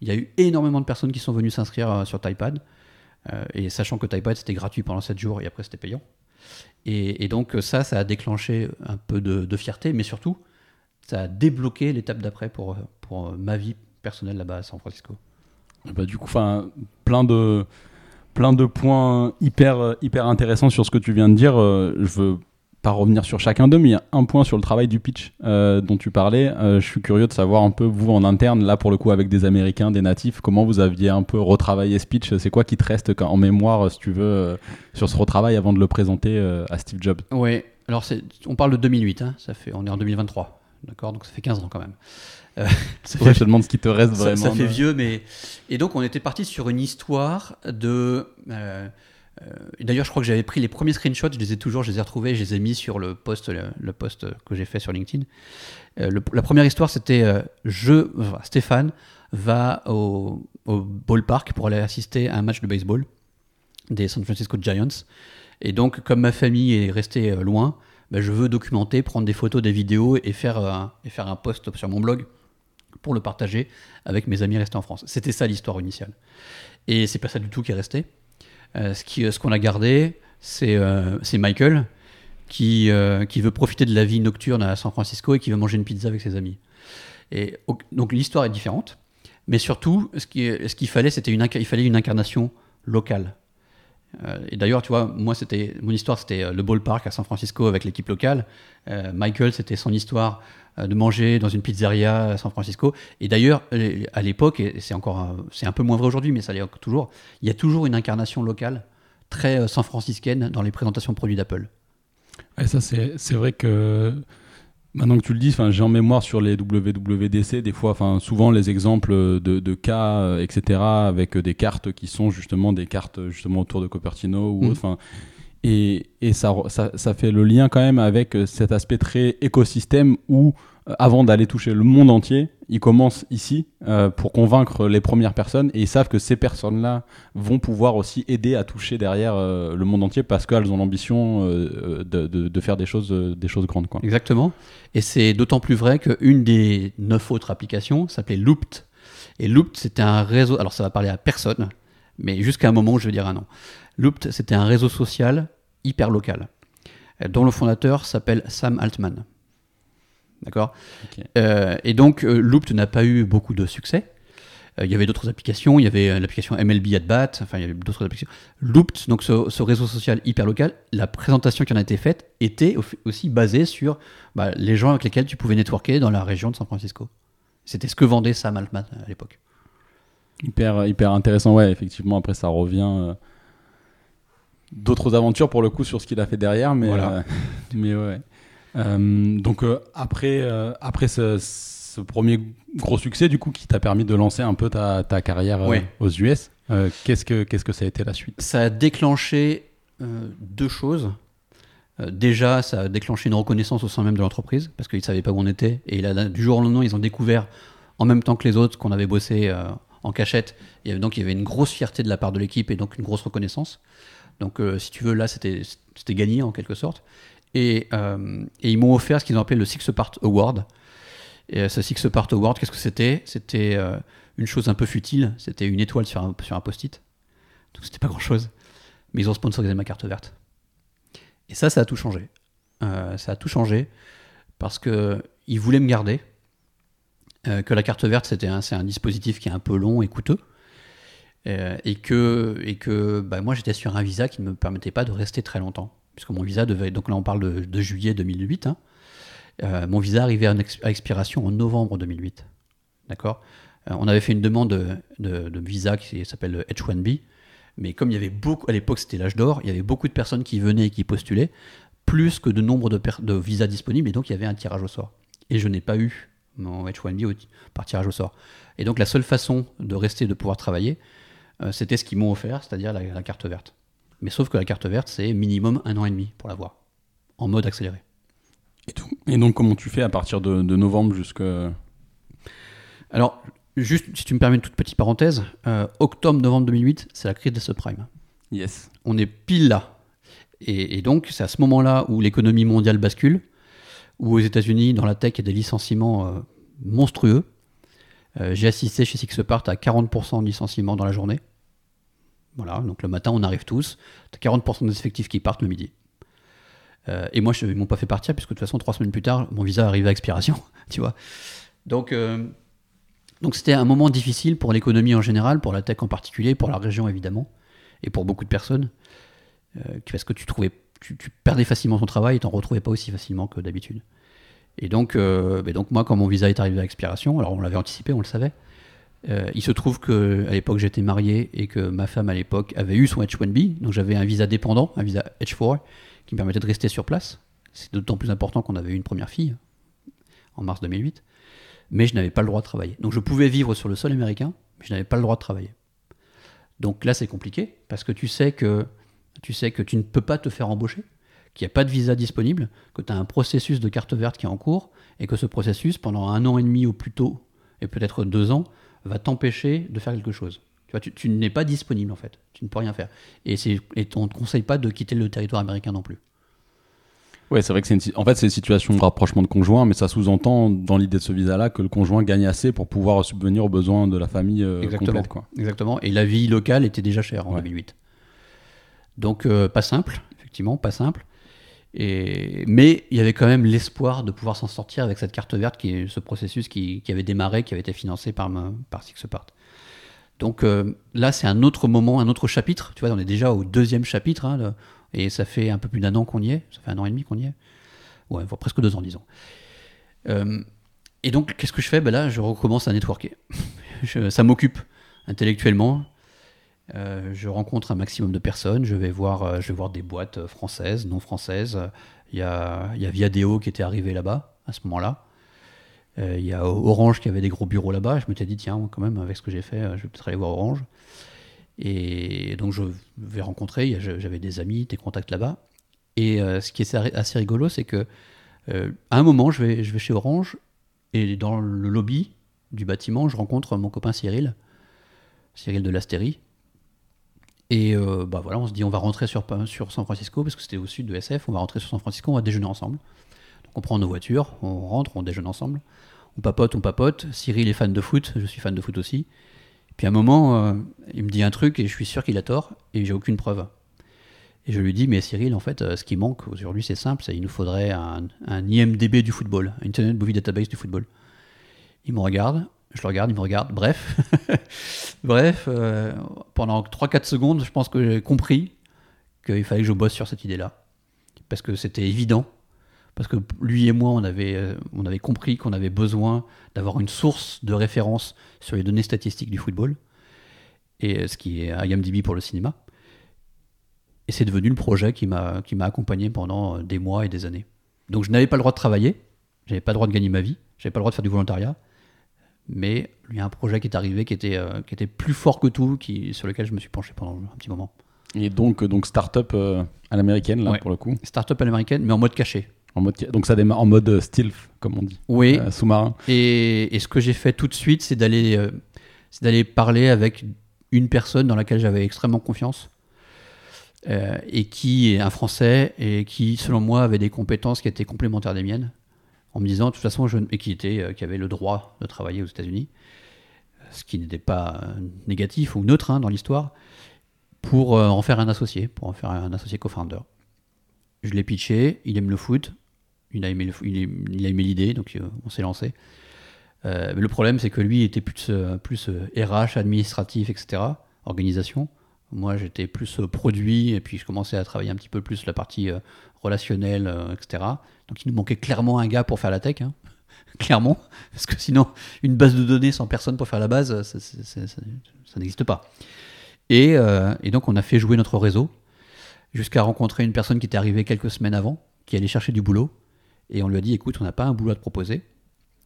Il y a eu énormément de personnes qui sont venues s'inscrire euh, sur TypePad, et sachant que TypePad c'était gratuit pendant 7 jours et après c'était payant. Et, donc ça, ça a déclenché un peu de, fierté, mais surtout, ça a débloqué l'étape d'après pour, pour ma vie personnelle là-bas à San Francisco. Bah, du coup, plein de plein de points hyper, hyper intéressants sur ce que tu viens de dire. Euh, je veux pas revenir sur chacun d'eux, mais il y a un point sur le travail du pitch euh, dont tu parlais. Euh, je suis curieux de savoir un peu, vous en interne, là pour le coup avec des Américains, des natifs, comment vous aviez un peu retravaillé ce pitch? C'est quoi qui te reste en mémoire, si tu veux, sur ce retravail avant de le présenter à Steve Jobs? Oui, alors on parle de 2008, hein, fait, on est en 2023, d'accord Donc ça fait 15 ans quand même. Euh, ça fait, je te demande ce qui te reste vraiment. Ça, fait vieux, mais. Et donc, on était parti sur une histoire de. Euh, euh, d'ailleurs, je crois que j'avais pris les premiers screenshots, je les ai toujours, je les ai retrouvés, je les ai mis sur le post, le, post que j'ai fait sur LinkedIn. la première histoire, c'était je, Stéphane va au, au, ballpark pour aller assister à un match de baseball des San Francisco Giants. Et donc, comme ma famille est restée loin, ben, je veux documenter, prendre des photos, des vidéos et faire, et faire un post sur mon blog pour le partager avec mes amis restés en France. C'était ça l'histoire initiale. Et c'est pas ça du tout qui est resté. Euh, ce qu'on ce qu'on a gardé, c'est euh, Michael qui, euh, qui veut profiter de la vie nocturne à San Francisco et qui veut manger une pizza avec ses amis. Et, donc l'histoire est différente, mais surtout, ce qu'il ce qu'il fallait, c'était une, il fallait une incarnation locale. Euh, et d'ailleurs, tu vois, moi, c'était mon histoire, c'était le ballpark à San Francisco avec l'équipe locale. Michael, c'était son histoire de manger dans une pizzeria à San Francisco. Et d'ailleurs, à l'époque, et c'est encore, c'est un peu moins vrai aujourd'hui, mais ça l'est toujours. Il y a toujours une incarnation locale très san franciscaine dans les présentations de produits d'Apple. Ça, c'est vrai que Maintenant que tu le dis, j'ai en mémoire sur les WWDC, des fois, enfin, souvent les exemples de, cas, euh, etc., avec des cartes qui sont justement des cartes justement autour de Cupertino ou mm. autre. Et, et ça, ça, ça, fait le lien quand même avec cet aspect très écosystème où euh, avant d'aller toucher le monde entier, ils commencent ici euh, pour convaincre les premières personnes et ils savent que ces personnes-là vont pouvoir aussi aider à toucher derrière euh, le monde entier parce qu'elles ont l'ambition de, de, faire des choses, des choses grandes. Quoi. Exactement. Et c'est d'autant plus vrai qu'une des neuf autres applications s'appelait Looped. Et Looped, c'était un réseau. Alors ça va parler à personne, mais jusqu'à un moment où je vais dire un nom. Looped, c'était un réseau social hyper local dont le fondateur s'appelle Sam Altman. D'accord euh, Et donc, euh, Looped n'a pas eu beaucoup de succès. Euh, il y avait d'autres applications, il y avait l'application MLB Bat, enfin il y avait d'autres applications. Looped, donc ce, réseau social hyper local, la présentation qui en a été faite était aussi basée sur bah, les gens avec lesquels tu pouvais networker dans la région de San Francisco. C'était ce que vendait Sam Altman à l'époque. Hyper, hyper intéressant, ouais, effectivement, après ça revient. D'autres aventures pour le coup sur ce qu'il a fait derrière, mais, mais ouais. Euh, donc euh, après, euh, après ce, premier gros succès du coup qui t'a permis de lancer un peu ta, ta carrière aux US, qu'est-ce que qu'est-ce que ça a été la suite? Ça a déclenché deux choses. déjà, ça a déclenché une reconnaissance au sein même de l'entreprise parce qu'ils ne savaient pas où on était et là, du jour au lendemain, ils ont découvert en même temps que les autres qu'on avait bossé en cachette. Et donc il y avait une grosse fierté de la part de l'équipe et donc une grosse reconnaissance. Donc si tu veux, là, c'était gagné en quelque sorte. Euh, et, ils m'ont offert ce qu'ils ont appelé le Six Part Award. Et euh, ce Six Part Award, qu'est-ce que c'était? C'était euh, une chose un peu futile. C'était une étoile sur un, un post-it. Donc c'était pas grand-chose. Mais ils ont sponsorisé ma carte verte. Et ça, ça a tout changé. ça a tout changé parce qu'ils voulaient me garder. que la carte verte, c'était c'est un dispositif qui est un peu long et coûteux. et que, et que bah, moi, j'étais sur un visa qui ne me permettait pas de rester très longtemps puisque mon visa devait, donc là on parle de, juillet 2008, hein. euh, mon visa arrivait à, expiration en novembre 2008. D'accord? Euh, On avait fait une demande de, visa qui s'appelle le H1B, mais comme il y avait beaucoup, à l'époque c'était l'âge d'or, il y avait beaucoup de personnes qui venaient et qui postulaient, plus que de nombre de, de visas disponibles, et donc il y avait un tirage au sort. Et je n'ai pas eu mon H1B par tirage au sort. Et donc la seule façon de rester, de pouvoir travailler, euh, c'était ce qu'ils m'ont offert, c'est-à-dire la carte verte. Mais sauf que la carte verte, c'est minimum un an et demi pour l'avoir, en mode accéléré. Et, donc, comment tu fais à partir de, novembre jusqu'à. Alors, juste, si tu me permets une toute petite parenthèse, euh, octobre-novembre 2008, c'est la crise des subprimes. Yes. On est pile là. Et, donc, c'est à ce moment-là où l'économie mondiale bascule, où aux États-Unis, dans la tech, il y a des licenciements euh, monstrueux. Euh, j'ai assisté chez Sixpart à 40% de licenciements dans la journée. Voilà, donc le matin, on arrive tous. Tu as 40% des effectifs qui partent le midi. Euh, et moi, je, ils m'ont pas fait partir, puisque de toute façon, trois semaines plus tard, mon visa arrive à expiration. tu vois Donc, euh, donc c'était un moment difficile pour l'économie en général, pour la tech en particulier, pour la région évidemment, et pour beaucoup de personnes. Euh, parce que tu, trouvais, tu, perdais facilement ton travail et t'en retrouvais pas aussi facilement que d'habitude. Et donc, donc, moi, quand mon visa est arrivé à expiration, alors on l'avait anticipé, on le savait, euh, il se trouve que à l'époque j'étais marié et que ma femme à l'époque avait eu son H1B, donc j'avais un visa dépendant, un visa H4, qui me permettait de rester sur place. C'est d'autant plus important qu'on avait eu une première fille en mars 2008, mais je n'avais pas le droit de travailler. Donc je pouvais vivre sur le sol américain, mais je n'avais pas le droit de travailler. Donc là c'est compliqué parce que tu sais que tu sais que tu ne peux pas te faire embaucher, qu'il n'y a pas de visa disponible, que tu as un processus de carte verte qui est en cours et que ce processus pendant un an et demi ou plus tôt et peut-être deux ans va t'empêcher de faire quelque chose. Tu, vois, tu, n'es pas disponible en fait, tu ne peux rien faire. Et, et on ne te conseille pas de quitter le territoire américain non plus. Ouais, c'est vrai que c'est une, en fait c'est une situation de rapprochement de conjoint, mais ça sous-entend dans l'idée de ce visa-là que le conjoint gagne assez pour pouvoir subvenir aux besoins de la famille euh, Exactement. complète. Quoi. Exactement. Et la vie locale était déjà chère en 2008. Donc euh, pas simple, effectivement, pas simple. Et, mais il y avait quand même l'espoir de pouvoir s'en sortir avec cette carte verte, qui est ce processus qui, avait démarré, qui avait été financé par, par Sixpart. Donc euh, là, c'est un autre moment, un autre chapitre. Tu vois, on est déjà au deuxième chapitre, hein, et ça fait un peu plus d'un an qu'on y est. Ça fait un an et demi qu'on y est. Ouais, enfin, presque deux ans, disons. Euh, et donc, qu'est-ce que je fais? Ben Là, je recommence à networker. Ça m'occupe intellectuellement. Euh, je rencontre un maximum de personnes. Je vais voir, euh, je vais voir des boîtes euh, françaises, non françaises. Il y a, il y a Viadeo qui était arrivé là-bas à ce moment-là. Il y a Orange qui avait des gros bureaux là-bas. Je m'étais dit, tiens, quand même, avec ce que j'ai fait, je vais peut-être aller voir Orange. Et donc, je vais rencontrer. J'avais des amis, des contacts là-bas. Et ce qui est assez- rigolo, c'est que un moment, je vais, je vais chez Orange et dans le lobby du bâtiment, je rencontre mon copain Cyril, Cyril de l'Astérie. Et euh, bah voilà, on se dit on va rentrer sur, San Francisco parce que c'était au sud de SF. On va rentrer sur San Francisco, on va déjeuner ensemble. Donc on prend nos voitures, on rentre, on déjeune ensemble. On papote, on papote. Cyril est fan de foot, je suis fan de foot aussi. Puis à un moment, euh, il me dit un truc et je suis sûr qu'il a tort et j'ai aucune preuve. Et je lui dis, mais Cyril, en fait, euh, ce qui manque aujourd'hui, c'est simple, c'est il nous faudrait un, IMDB du football, Internet Movie Database du football. Il me regarde, je le regarde, il me regarde, bref. bref, euh, pendant 3-4 secondes, je pense que j'ai compris qu'il fallait que je bosse sur cette idée-là. Parce que c'était évident. Parce que lui et moi, on avait, euh, on avait compris qu'on avait besoin d'avoir une source de référence sur les données statistiques du football. Et euh, ce qui est IMDB pour le cinéma. Et c'est devenu le projet qui m'a accompagné pendant des mois et des années. Donc je n'avais pas le droit de travailler, j'avais pas le droit de gagner ma vie, j'avais pas le droit de faire du volontariat. Mais il y a un projet qui est arrivé qui était, euh, qui était plus fort que tout, qui, sur lequel je me suis penché pendant un petit moment. Et donc, euh, donc start-up euh, à l'américaine, là, Ouais. pour le coup. Startup à l'américaine, mais en mode caché. En mode, donc ça démarre en mode stealth, comme on dit. Oui, Euh, Sous-marin. Et, et ce que j'ai fait tout de suite, c'est d'aller d'aller parler avec une personne dans laquelle j'avais extrêmement confiance et qui est un Français et qui, selon moi, avait des compétences qui étaient complémentaires des miennes, en me disant, de toute façon, je, et qui était, euh, qui avait le droit de travailler aux États-Unis, ce qui n'était pas euh, négatif ou neutre hein, dans l'histoire, pour euh, en faire un associé, pour en faire un associé co-founder. Je l'ai pitché, il aime le foot, il a aimé, l'idée, donc on s'est lancé. Mais le problème, c'est que lui était plus, plus RH, administratif, etc., organisation. Moi, j'étais plus produit, et puis je commençais à travailler un petit peu plus la partie relationnelle, etc. Donc il nous manquait clairement un gars pour faire la tech, hein. clairement, parce que sinon, une base de données sans personne pour faire la base, ça, n'existe pas. Et, euh, et donc on a fait jouer notre réseau, jusqu'à rencontrer une personne qui était arrivée quelques semaines avant, qui allait chercher du boulot, et on lui a dit, écoute, on n'a pas un boulot à te proposer,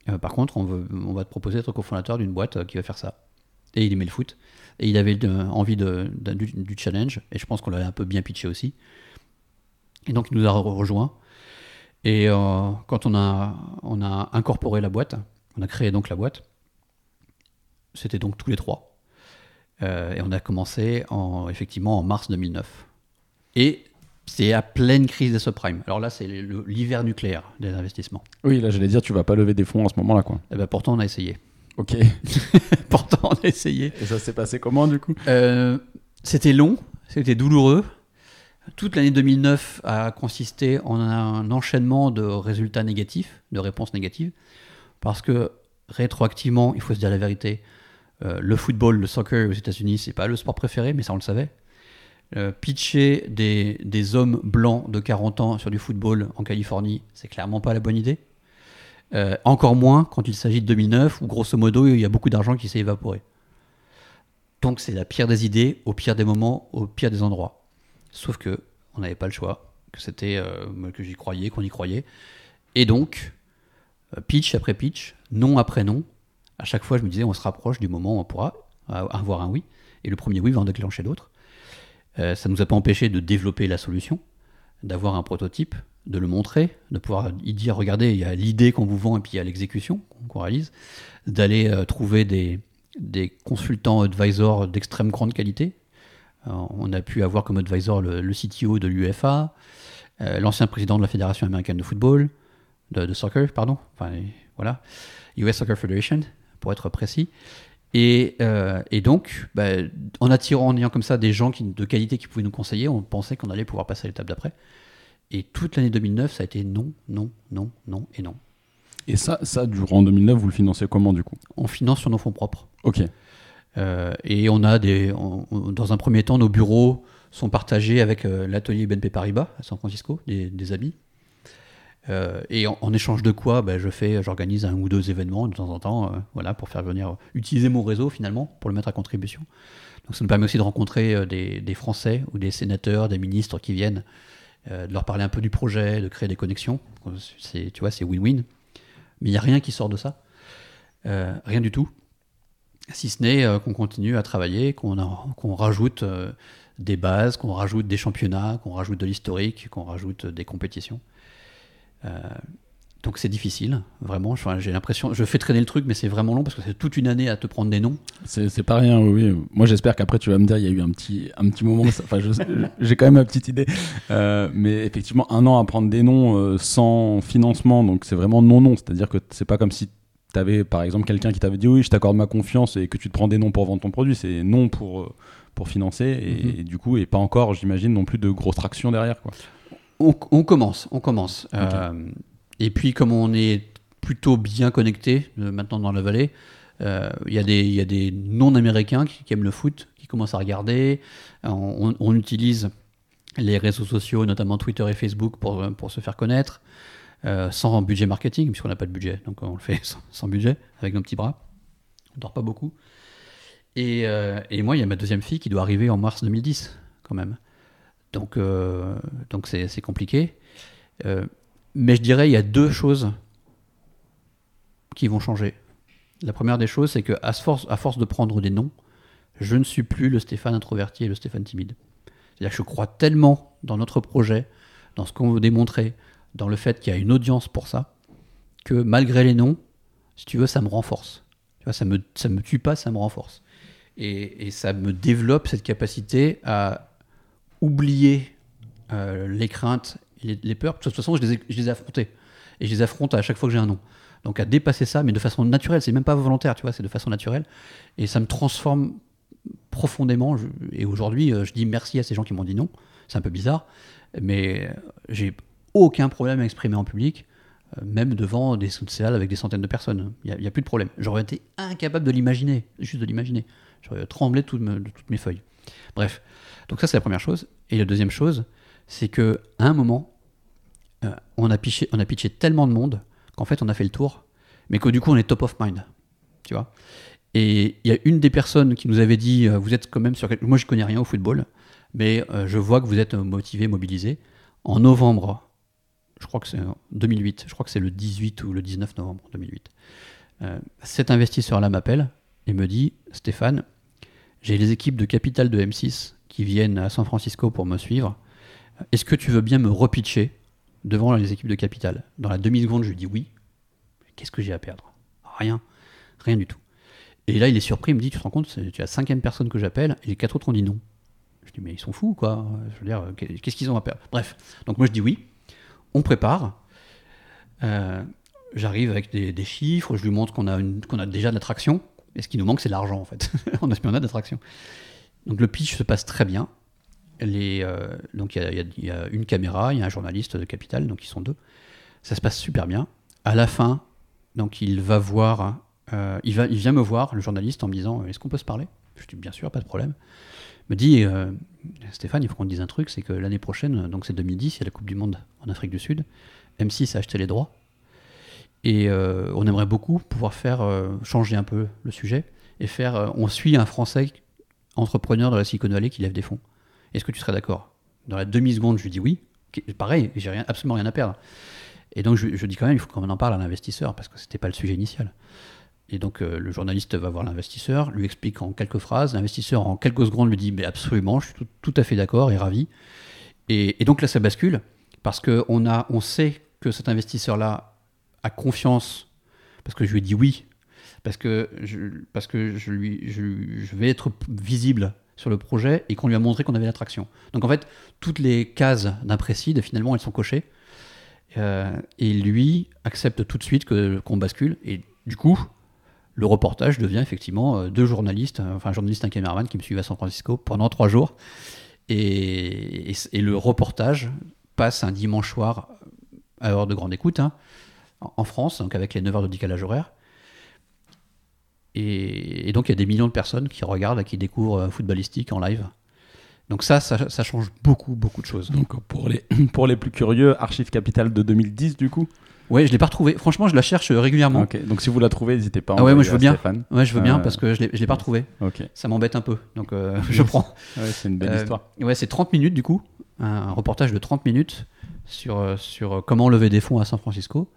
euh, par contre, on, va te proposer d'être cofondateur d'une boîte euh, qui va faire ça. Et il aimait le foot. Et il avait envie du, challenge. Et je pense qu'on l'avait un peu bien pitché aussi. Et donc, il nous a re- rejoint. Et euh, quand on a, on a incorporé la boîte, on a créé donc la boîte, c'était donc tous les trois. Euh, et on a commencé en, effectivement en mars 2009. Et c'est à pleine crise des subprimes. Alors là, c'est l'hiver nucléaire des investissements. Oui, là, j'allais dire, tu vas pas lever des fonds en ce moment-là, quoi. Eh ben, pourtant, on a essayé. Ok. pourtant, on a essayé. Et ça s'est passé comment, du coup? Euh, c'était long, c'était douloureux. Toute l'année 2009 a consisté en un enchaînement de résultats négatifs, de réponses négatives, parce que rétroactivement, il faut se dire la vérité, euh, le football, le soccer aux États-Unis, c'est pas le sport préféré, mais ça on le savait. Euh, pitcher des, des hommes blancs de 40 ans sur du football en Californie, c'est clairement pas la bonne idée. Euh, encore moins quand il s'agit de 2009, où grosso modo, il y a beaucoup d'argent qui s'est évaporé. Donc c'est la pire des idées, au pire des moments, au pire des endroits. Sauf que on n'avait pas le choix, que c'était euh, que j'y croyais, qu'on y croyait. Et donc, euh, pitch après pitch, non après non, à chaque fois je me disais on se rapproche du moment où on pourra avoir un oui. Et le premier oui va en déclencher d'autres. Euh, ça ne nous a pas empêché de développer la solution, d'avoir un prototype, de le montrer, de pouvoir y dire regardez, il y a l'idée qu'on vous vend et puis il y a l'exécution qu'on réalise, d'aller trouver des, des consultants advisors d'extrême grande qualité. Euh, on a pu avoir comme advisor le, le CTO de l'UFA, euh, l'ancien président de la Fédération américaine de football, de, de soccer, pardon, enfin voilà, US Soccer Federation, pour être précis. Et, euh, et donc, bah, en attirant, en ayant comme ça des gens qui, de qualité qui pouvaient nous conseiller, on pensait qu'on allait pouvoir passer à l'étape d'après. Et toute l'année 2009, ça a été non, non, non, non et non. Et ça, ça, durant 2009, vous le financez comment, du coup? On finance sur nos fonds propres. Ok. Euh, et on a des, dans un premier temps, nos bureaux sont partagés avec l'atelier BNP Paribas à San Francisco, des, amis. et en, échange de quoi, ben, je fais, j'organise un ou deux événements de temps en temps, voilà, pour faire venir utiliser mon réseau finalement pour le mettre à contribution. Donc ça nous permet aussi de rencontrer des, Français ou des sénateurs, des ministres qui viennent euh, de leur parler un peu du projet, de créer des connexions. C'est, tu vois, c'est win-win. Mais il n'y a rien qui sort de ça. Euh, rien du tout. Si ce n'est euh, qu'on continue à travailler, qu'on, rajoute des bases, qu'on rajoute des championnats, qu'on rajoute de l'historique, qu'on rajoute des compétitions. Donc c'est difficile, vraiment. J'ai l'impression, je fais traîner le truc, mais c'est vraiment long parce que c'est toute une année à te prendre des noms. C'est pas rien, oui. Moi j'espère qu'après tu vas me dire, il y a eu un petit, un petit moment. J'ai quand même ma petite idée. Euh, mais effectivement, un an à prendre des noms euh, sans financement, donc c'est vraiment non-non. C'est-à-dire que c'est pas comme si avais par exemple quelqu'un qui t'avait dit oui, je t'accorde ma confiance et que tu te prends des noms pour vendre ton produit. C'est non pour, euh, pour financer et, mhm. du coup, et pas encore, j'imagine, non plus de grosse traction derrière. Quoi. On, commence, on commence. Et puis, comme on est plutôt bien connecté euh, maintenant dans la vallée, euh, il y, a des non-américains qui, aiment le foot, qui commencent à regarder. Euh, on, utilise les réseaux sociaux, notamment Twitter et Facebook, pour, pour se faire connaître, sans budget marketing, puisqu'on n'a pas de budget. Donc on le fait sans, budget, avec nos petits bras. On dort pas beaucoup. Et, et moi, il y a ma deuxième fille qui doit arriver en mars 2010, quand même. Donc donc c'est compliqué. Mais je dirais il y a deux choses qui vont changer. La première des choses, c'est que à force, à force de prendre des noms, je ne suis plus le Stéphane introverti et le Stéphane timide. C'est-à-dire que je crois tellement dans notre projet, dans ce qu'on veut démontrer, dans le fait qu'il y a une audience pour ça, que malgré les noms, si tu veux, ça me renforce. Tu vois, ça me, ça me tue pas, ça me renforce. Et, ça me développe cette capacité à oublier euh, les craintes les, peurs, de toute façon, je les, ai, je les ai affrontées. Et je les affronte à chaque fois que j'ai un nom. Donc à dépasser ça, mais de façon naturelle, c'est même pas volontaire, tu vois, c'est de façon naturelle. Et ça me transforme profondément. et aujourd'hui, euh, je dis merci à ces gens qui m'ont dit non. C'est un peu bizarre, mais euh, j'ai aucun problème à exprimer en public, euh, même devant des salles avec des centaines de personnes. Il n'y a, plus de problème. J'aurais été incapable de l'imaginer, juste de l'imaginer. J'aurais tremblé de, toutes mes feuilles. Bref, donc ça c'est la première chose. Et la deuxième chose, c'est que à un moment, euh, on, a pitché, on a pitché tellement de monde qu'en fait on a fait le tour, mais que du coup on est top of mind. Tu vois? Et il y a une des personnes qui nous avait dit euh, Vous êtes quand même sur. Moi je connais rien au football, mais je vois que vous êtes motivé, mobilisé. En novembre, je crois que c'est 2008, je crois que c'est le 18 ou le 19 novembre 2008. cet investisseur-là m'appelle et me dit Stéphane, j'ai les équipes de capital de M6 qui viennent à San Francisco pour me suivre. Est-ce que tu veux bien me repitcher devant les équipes de capital? Dans la demi-seconde, je lui dis oui. Qu'est-ce que j'ai à perdre? Rien. Rien du tout. Et là, il est surpris, il me dit Tu te rends compte, tu es la cinquième personne que j'appelle et les quatre autres ont dit non. Je dis Mais ils sont fous, quoi. Je veux dire, qu'est-ce qu'ils ont à perdre? Bref. Donc, moi, je dis oui. On prépare. Euh, j'arrive avec des, chiffres, je lui montre qu'on a, déjà de l'attraction. Et ce qui nous manque, c'est l'argent, en fait. on a, on a d'attraction. Donc, le pitch se passe très bien. Euh, donc il y, a une caméra, il y a un journaliste de Capital, donc ils sont deux. Ça se passe super bien. À la fin, donc il va voir, euh, il, vient me voir, le journaliste, en me disant Est-ce qu'on peut se parler? Je dis Bien sûr, pas de problème. Il me dit euh, Stéphane, il faut qu'on te dise un truc c'est que l'année prochaine, donc c'est 2010, il y a la Coupe du Monde en Afrique du Sud. M6 a acheté les droits. Et on aimerait beaucoup pouvoir faire changer un peu le sujet et faire. on suit un Français entrepreneur de la Silicon Valley qui lève des fonds. Est-ce que tu serais d'accord? Dans la demi-seconde, je lui dis oui. Pareil, j'ai absolument rien à perdre. Et donc, je, dis quand même, il faut qu'on en parle à l'investisseur, parce que ce n'était pas le sujet initial. Et donc, euh, le journaliste va voir l'investisseur, lui explique en quelques phrases. L'investisseur, en quelques secondes, lui dit Mais absolument, je suis tout, à fait d'accord et ravi. Et, donc là, ça bascule, parce qu'on on sait que cet investisseur-là a confiance, parce que je lui ai dit oui, parce que je, parce que je, lui, je vais être visible sur le projet et qu'on lui a montré qu'on avait l'attraction. Donc en fait, toutes les cases d'un précide, finalement, elles sont cochées. Euh, et lui accepte tout de suite que, qu'on bascule. Et du coup, le reportage devient effectivement euh, deux journalistes, euh, enfin un journaliste, un caméraman qui me suivent à San Francisco pendant trois jours. Et, le reportage passe un dimanche soir à heure de grande écoute, hein, en France, donc avec les 9 heures de décalage horaire. Et, donc il y a des millions de personnes qui regardent et qui découvrent euh, footballistique en live. Donc ça, ça, change beaucoup, beaucoup de choses. Donc pour les, pour les plus curieux, Archive Capital de 2010 du coup? Ouais, je l'ai pas retrouvée. Franchement, je la cherche régulièrement. Ok, donc si vous la trouvez, n'hésitez pas Ah ouais, moi, je veux bien. Stéphane. Ouais, je veux bien Euh, parce que je l'ai je l'ai pas retrouvée. Ok, Ça m'embête un peu. Donc euh, je prends. ouais, c'est une belle Euh, histoire. Ouais, c'est 30 minutes du coup, un, reportage de 30 minutes sur, euh, sur euh, comment lever des fonds à San Francisco.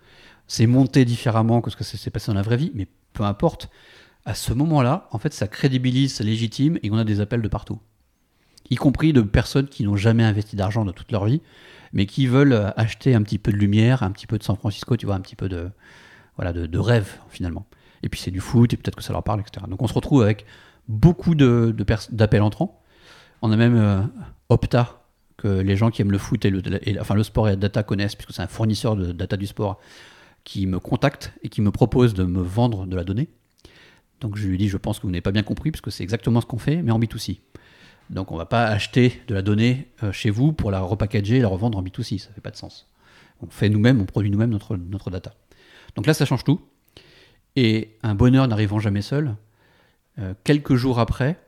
C'est monté différemment que ce que ça s'est passé dans la vraie vie, mais peu importe. À ce moment-là, en fait, ça crédibilise, c'est légitime et on a des appels de partout. Y compris de personnes qui n'ont jamais investi d'argent de toute leur vie, mais qui veulent euh, acheter un petit peu de lumière, un petit peu de San Francisco, tu vois, un petit peu de, voilà, de, rêve finalement. Et puis c'est du foot, et peut-être que ça leur parle, etc. Donc on se retrouve avec beaucoup de, d'appels entrants. On a même euh, Opta, que les gens qui aiment le foot et le, enfin, le sport et la data connaissent, puisque c'est un fournisseur de data du sport, qui me contacte et qui me propose de me vendre de la donnée. Donc je lui dis, je pense que vous n'avez pas bien compris, parce que c'est exactement ce qu'on fait, mais en B2C. Donc on ne va pas acheter de la donnée euh, chez vous pour la repackager et la revendre en B2C, ça ne fait pas de sens. On fait nous-mêmes, on produit nous-mêmes notre, data. Donc là, ça change tout. Et un bonheur n'arrivant jamais seul, euh, quelques jours après,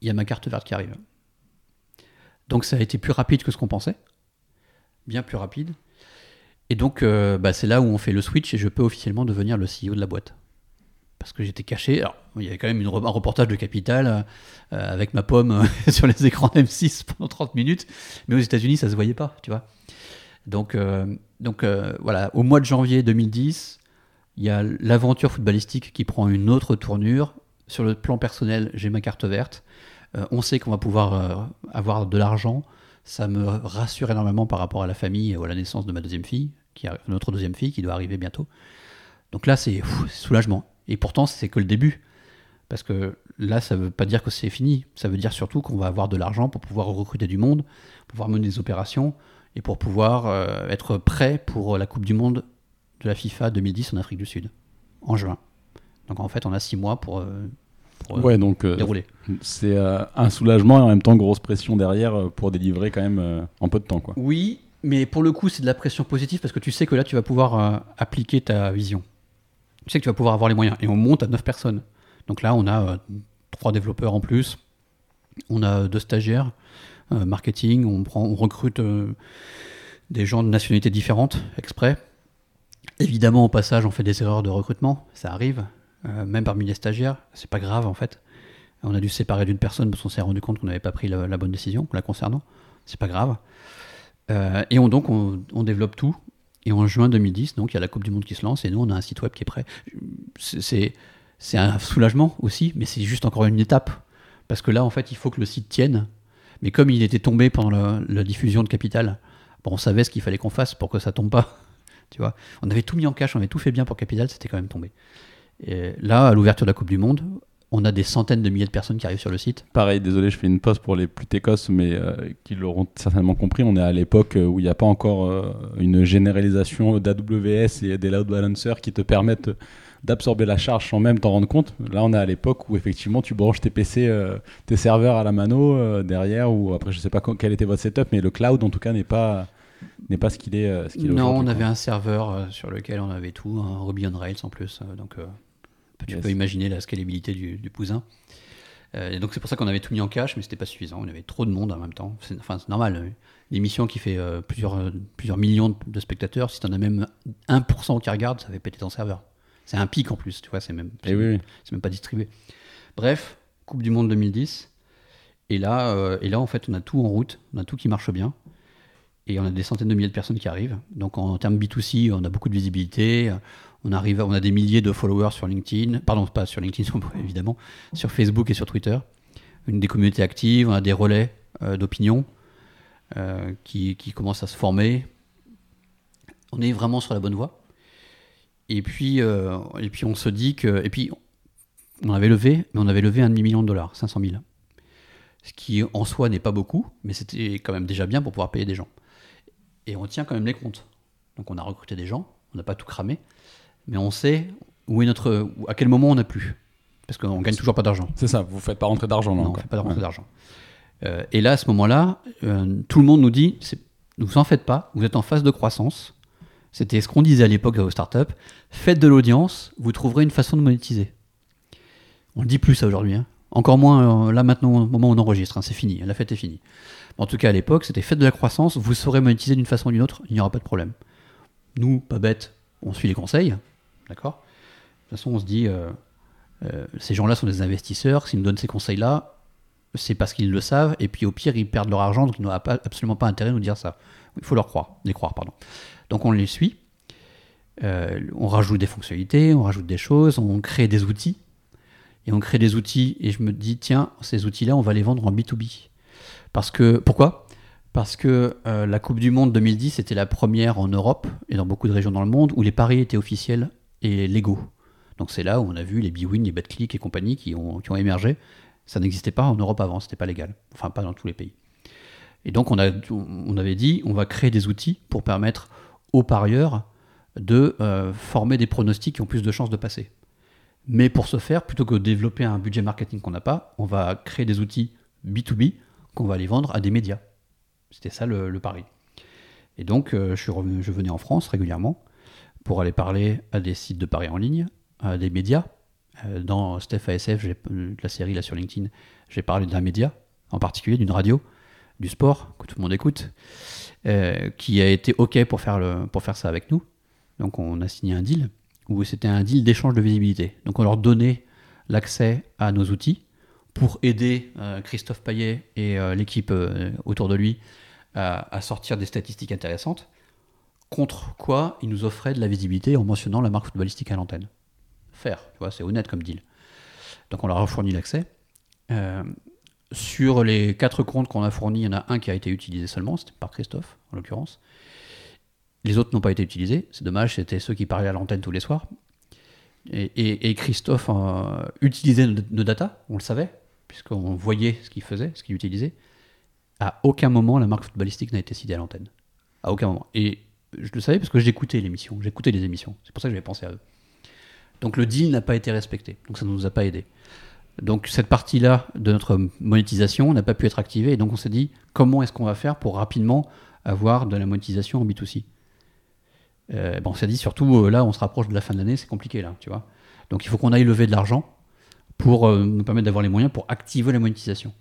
il y a ma carte verte qui arrive. Donc ça a été plus rapide que ce qu'on pensait, bien plus rapide. Et donc euh, bah, c'est là où on fait le switch et je peux officiellement devenir le CEO de la boîte. Parce que j'étais caché. Alors, il y avait quand même une un reportage de Capital euh, euh, avec ma pomme sur les écrans M6 pendant 30 minutes. Mais aux États-Unis, ça se voyait pas, tu vois. Donc, euh, donc voilà, au mois de janvier 2010, il y a l'aventure footballistique qui prend une autre tournure. Sur le plan personnel, j'ai ma carte verte. On sait qu'on va pouvoir avoir de l'argent. Ça me rassure énormément par rapport à la famille ou à la naissance de ma deuxième fille, notre deuxième fille qui doit arriver bientôt. Donc là, c'est soulagement. Et pourtant, c'est que le début. Parce que là, ça ne veut pas dire que c'est fini. Ça veut dire surtout qu'on va avoir de l'argent pour pouvoir recruter du monde, pour pouvoir mener des opérations et pour pouvoir euh, être prêt pour la Coupe du Monde de la FIFA 2010 en Afrique du Sud, en juin. Donc en fait, on a six mois pour, euh, pour, euh, Ouais, donc euh, dérouler. c'est un soulagement et en même temps grosse pression derrière pour délivrer quand même en peu de temps. Quoi. Oui, mais pour le coup, c'est de la pression positive parce que tu sais que là, tu vas pouvoir appliquer ta vision. Tu sais que tu vas pouvoir avoir les moyens. Et on monte à 9 personnes. Donc là, on a euh, trois développeurs en plus. On a deux stagiaires, euh, marketing. On, prend, recrute euh, des gens de nationalités différentes, exprès. Évidemment, au passage, on fait des erreurs de recrutement. Ça arrive. euh, même parmi les stagiaires. C'est pas grave, en fait. On a dû séparer d'une personne parce qu'on s'est rendu compte qu'on n'avait pas pris la, bonne décision la concernant. C'est pas grave. Euh, et on, donc, on, on développe tout. Et en juin 2010, donc, il y a la Coupe du Monde qui se lance et nous, on a un site web qui est prêt. C'est- un soulagement aussi, mais c'est juste encore une étape. Parce que là, en fait, il faut que le site tienne. Mais comme il était tombé pendant la, la diffusion de Capital, bon, on savait ce qu'il fallait qu'on fasse pour que ça tombe pas. Tu vois, on avait tout mis en cache, on avait tout fait bien pour Capital, c'était quand même tombé. Et là, à l'ouverture de la Coupe du Monde, on a des centaines de milliers de personnes qui arrivent sur le site. Pareil, désolé, je fais une pause pour les plus técos, mais euh, qui l'auront certainement compris. On est à l'époque euh, où il n'y a pas encore euh, une généralisation d'AWS et des load balancers qui te permettent d'absorber la charge sans même t'en rendre compte. Là, on est à l'époque où effectivement tu branches tes PC, euh, tes serveurs à la mano derrière, ou après je sais pas quel était votre setup, mais le cloud en tout cas n'est pas n'est pas ce qu'il est. ce est Non, on avait un serveur sur lequel on avait tout, un Ruby on Rails en plus. donc, tu Yes. peux imaginer la scalabilité du, du cousin. Euh, et donc, c'est pour ça qu'on avait tout mis en cache, mais c'était pas suffisant. On avait trop de monde en même temps. C'est, enfin, c'est normal. Une émission qui fait euh, plusieurs, euh, plusieurs millions de, spectateurs, si tu en as même 1% qui regarde, ça fait péter ton serveur. C'est un pic en plus, tu vois, c'est même, Eh oui, c'est même pas distribué. Bref, Coupe du Monde 2010. Et là, euh, et là, en fait, on a tout en route, on a tout qui marche bien. Et on a des centaines de milliers de personnes qui arrivent. Donc en termes B2C, on a beaucoup de visibilité. On, arrive, on a des milliers de followers sur LinkedIn. Pardon, pas sur LinkedIn, évidemment. Sur Facebook et sur Twitter. Une des communautés actives, on a des relais euh, d'opinion euh, qui, qui commencent à se former. On est vraiment sur la bonne voie. Et puis, euh, et puis on se dit que... Et puis, on avait levé, mais on avait levé un demi-million de dollars, 500 000. Ce qui en soi n'est pas beaucoup, mais c'était quand même déjà bien pour pouvoir payer des gens. Et on tient quand même les comptes. Donc on a recruté des gens, on n'a pas tout cramé, mais on sait où est notre, à quel moment on n'a plus. Parce qu'on gagne toujours pas d'argent. C'est ça, vous faites pas rentrer d'argent là Non, on encore. fait pas de rentrée Ouais. d'argent. Euh, et là, à ce moment-là, euh, tout le monde nous dit, ne vous en faites pas, vous êtes en phase de croissance. C'était ce qu'on disait à l'époque aux startups. Faites de l'audience, vous trouverez une façon de monétiser. On le dit plus ça aujourd'hui. hein. Encore moins euh, là maintenant au moment où on enregistre. hein, c'est fini. La fête est finie. En tout cas, à l'époque, c'était faites de la croissance. Vous saurez monétiser d'une façon ou d'une autre. Il n'y aura pas de problème. Nous, pas bêtes, on suit les conseils. D'accord? De toute façon, on se dit, euh, euh, ces gens-là sont des investisseurs. S'ils nous donnent ces conseils-là, c'est parce qu'ils le savent. Et puis au pire, ils perdent leur argent. Donc ils n'ont absolument pas intérêt à nous dire ça. Il faut leur croire. Les croire, pardon. Donc on les suit. Euh, on rajoute des fonctionnalités, on rajoute des choses, on crée des outils. Et on crée des outils et je me dis, tiens, ces outils-là, on va les vendre en B2B. Parce que, pourquoi? Parce que la Coupe du Monde 2010 était la première en Europe et dans beaucoup de régions dans le monde où les paris étaient officiels et légaux. Donc c'est là où on a vu les B-Win, les BetClick et compagnie qui ont, émergé. Ça n'existait pas en Europe avant, c'était pas légal. Enfin, pas dans tous les pays. Et donc on, a, avait dit, on va créer des outils pour permettre aux parieurs de euh, former des pronostics qui ont plus de chances de passer. Mais pour ce faire, plutôt que de développer un budget marketing qu'on n'a pas, on va créer des outils B2B qu'on va aller vendre à des médias. C'était ça le, le pari. Et donc, euh, je, suis revenu- je venais en France régulièrement pour aller parler à des sites de paris en ligne, à des médias. Euh, dans Steph ASF, euh, la série là sur LinkedIn, j'ai parlé d'un média, en particulier d'une radio, du sport, que tout le monde écoute, euh, qui a été OK pour faire, le, pour faire ça avec nous. Donc, on a signé un deal où c'était un deal d'échange de visibilité. Donc, on leur donnait l'accès à nos outils pour aider Christophe Payet et l'équipe autour de lui à sortir des statistiques intéressantes. Contre quoi ils nous offraient de la visibilité en mentionnant la marque footballistique à l'antenne. Faire, tu vois, c'est honnête comme deal. Donc on leur a fourni l'accès. Euh, sur les quatre comptes qu'on a fournis, il y en a un qui a été utilisé seulement, c'était par Christophe en l'occurrence. Les autres n'ont pas été utilisés, c'est dommage, c'était ceux qui parlaient à l'antenne tous les soirs. Et Christophe euh, utilisait nos, nos data, on le savait, puisqu'on voyait ce qu'il faisait, ce qu'il utilisait. À aucun moment, la marque footballistique n'a été citée à l'antenne. À aucun moment. Et je le savais parce que j'écoutais l'émission, j'écoutais les émissions. C'est pour ça que j'avais pensé à eux. Donc le deal n'a pas été respecté. Donc ça ne nous a pas aidé. Donc cette partie-là de notre monétisation n'a pas pu être activée. Et donc on s'est dit, comment est-ce qu'on va faire pour rapidement avoir de la monétisation en B2C Euh, bon, On s'est dit, surtout euh, là, on se rapproche de la fin de l'année, c'est compliqué là, tu vois. Donc il faut qu'on aille lever de l'argent pour euh, nous permettre d'avoir les moyens pour activer la monétisation.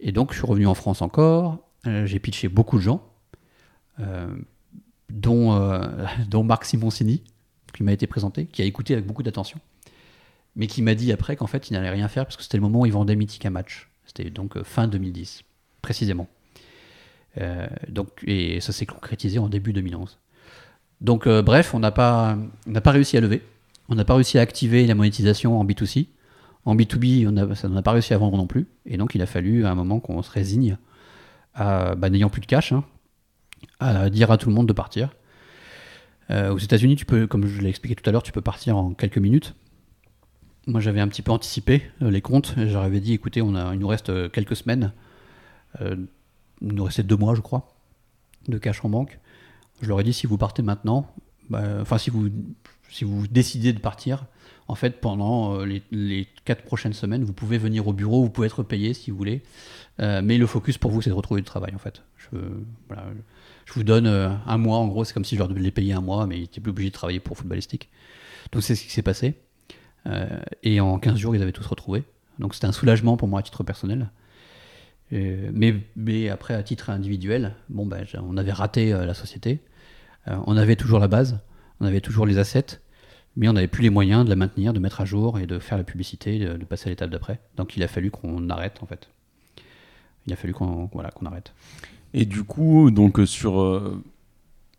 Et donc je suis revenu en France encore, j'ai pitché beaucoup de gens, dont, euh, dont Marc Simoncini, qui m'a été présenté, qui a écouté avec beaucoup d'attention, mais qui m'a dit après qu'en fait il n'allait rien faire parce que c'était le moment où ils vendaient Mythic un match. C'était donc euh, fin 2010, précisément. Euh, donc, et ça s'est concrétisé en début 2011. Donc bref, on n'a pas, réussi à lever, on n'a pas réussi à activer la monétisation en B2C. En B2B, on ça n'a pas réussi à vendre non plus. Et donc, il a fallu à un moment qu'on se résigne, à, bah, n'ayant plus de cash, hein, à dire à tout le monde de partir. Euh, aux États-Unis, tu peux, comme je l'ai expliqué tout à l'heure, tu peux partir en quelques minutes. Moi, j'avais un petit peu anticipé euh, les comptes. J'avais dit, écoutez, on a, il nous reste euh, quelques semaines. Il nous restait deux mois, je crois, de cash en banque. Je leur ai dit, si vous partez maintenant, bah, enfin, si vous, si vous décidez de partir, en fait, pendant les, quatre prochaines semaines, vous pouvez venir au bureau, vous pouvez être payé si vous voulez. Mais le focus pour vous, c'est de retrouver du travail, en fait. Je, voilà, vous donne euh, un mois, en gros, c'est comme si je leur les payer un mois, mais ils n'étaient plus obligés de travailler pour footballistique. Donc c'est ce qui s'est passé. Euh, et en 15 jours, ils avaient tous retrouvé. Donc c'était un soulagement pour moi à titre personnel. Euh, mais, après, à titre individuel, bon, ben, on avait raté la société. On avait toujours la base, on avait toujours les assets, mais on n'avait plus les moyens de la maintenir, de mettre à jour et de faire la publicité, de, de passer à l'étape d'après. Donc il a fallu qu'on arrête, en fait. Il a fallu qu'on voilà, qu'on arrête. Et du coup, donc euh, sur. euh,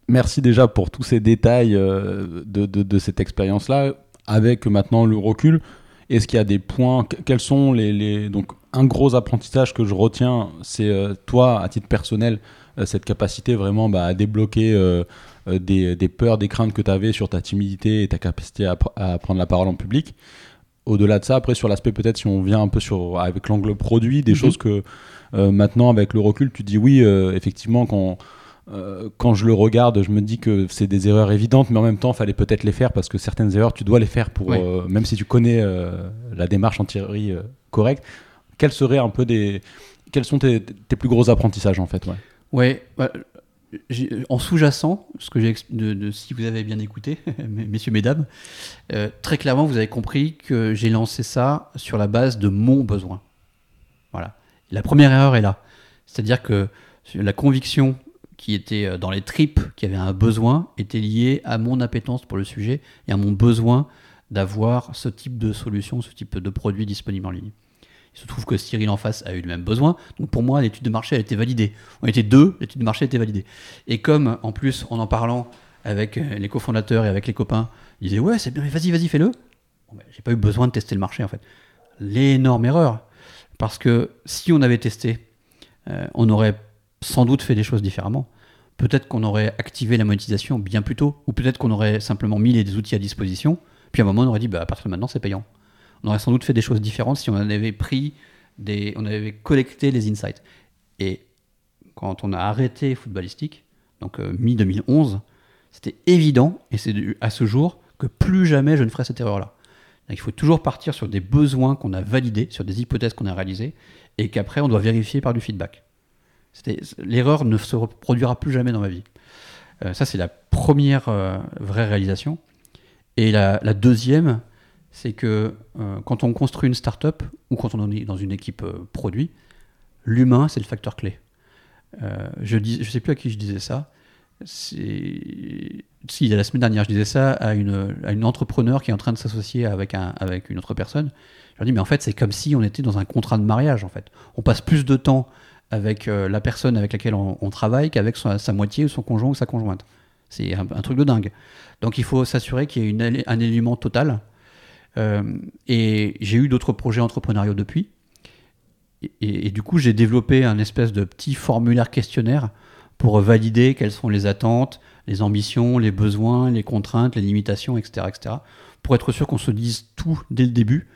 merci déjà pour tous ces détails euh, de, de- cette expérience-là. Avec maintenant le recul, est-ce qu'il y a des points que- Quels sont les, Donc, un gros apprentissage que je retiens, c'est toi, à titre personnel, cette capacité vraiment bah, à débloquer des, des peurs, des craintes que tu avais sur ta timidité et ta capacité à prendre la parole en public. Au-delà de ça, après, sur l'aspect, peut-être, si on vient un peu sur, avec l'angle produit, des Mhm. choses que euh, maintenant, avec le recul, tu dis oui, euh, effectivement, quand, euh, quand je le regarde, je me dis que c'est des erreurs évidentes, mais en même temps, il fallait peut-être les faire parce que certaines erreurs, tu dois les faire pour, Oui. même si tu connais la démarche en théorie correcte. Quels seraient un peu des, quels sont tes, tes plus gros apprentissages en fait ouais? Ouais, bah, en sous-jacent, ce que j'ai si vous avez bien écouté, messieurs, mesdames, euh, très clairement, vous avez compris que j'ai lancé ça sur la base de mon besoin. Voilà. La première erreur est là. C'est-à-dire que la conviction qui était euh, dans les tripes, qui avait un besoin, était liée à mon appétence pour le sujet et à mon besoin d'avoir ce type de solution, ce type de produit disponible en ligne. Il se trouve que Cyril en face a eu le même besoin. Donc pour moi, l'étude de marché a été validée. On était deux, l'étude de marché a été validée. Et comme en plus, en en parlant avec euh, les cofondateurs et avec les copains, ils disaient ouais, c'est bien, mais vas-y, vas-y, fais-le. Ben, j'ai pas eu besoin de tester le marché en fait. L'énorme erreur. Parce que si on avait testé, euh, on aurait sans doute fait des choses différemment. Peut-être qu'on aurait activé la monétisation bien plus tôt, ou peut-être qu'on aurait simplement mis les outils à disposition. Puis à un moment, on aurait dit bah, à partir de maintenant, c'est payant on aurait sans doute fait des choses différentes si on avait pris des, on avait collecté les insights. Et quand on a arrêté footballistique, donc euh, mi-2011, c'était évident, et c'est à ce jour, que plus jamais je ne ferai cette erreur-là. Il faut toujours partir sur des besoins qu'on a validés, sur des hypothèses qu'on a réalisées, et qu'après on doit vérifier par du feedback. L'erreur ne se reproduira plus jamais dans ma vie. Euh, ça, c'est la première euh, vraie réalisation. Et la deuxième, c'est que euh, quand on construit une start-up ou quand on est dans une équipe euh, produit, l'humain, c'est le facteur clé. Euh, je ne je sais plus à qui je disais ça. Si, la semaine dernière, je disais ça à une, à une entrepreneur qui est en train de s'associer avec, un, avec une autre personne. Je leur dis, mais en fait, c'est comme si on était dans un contrat de mariage, en fait. On passe plus de temps avec la personne avec laquelle on, travaille qu'avec sa, moitié ou son conjoint ou sa conjointe. C'est un, truc de dingue. Donc il faut s'assurer qu'il y ait un élément total et j'ai eu d'autres projets entrepreneuriaux depuis. Et, du coup, j'ai développé un espèce de petit formulaire questionnaire pour valider quelles sont les attentes, les ambitions, les besoins, les contraintes, les limitations, etc. etc. pour être sûr qu'on se dise tout dès le début,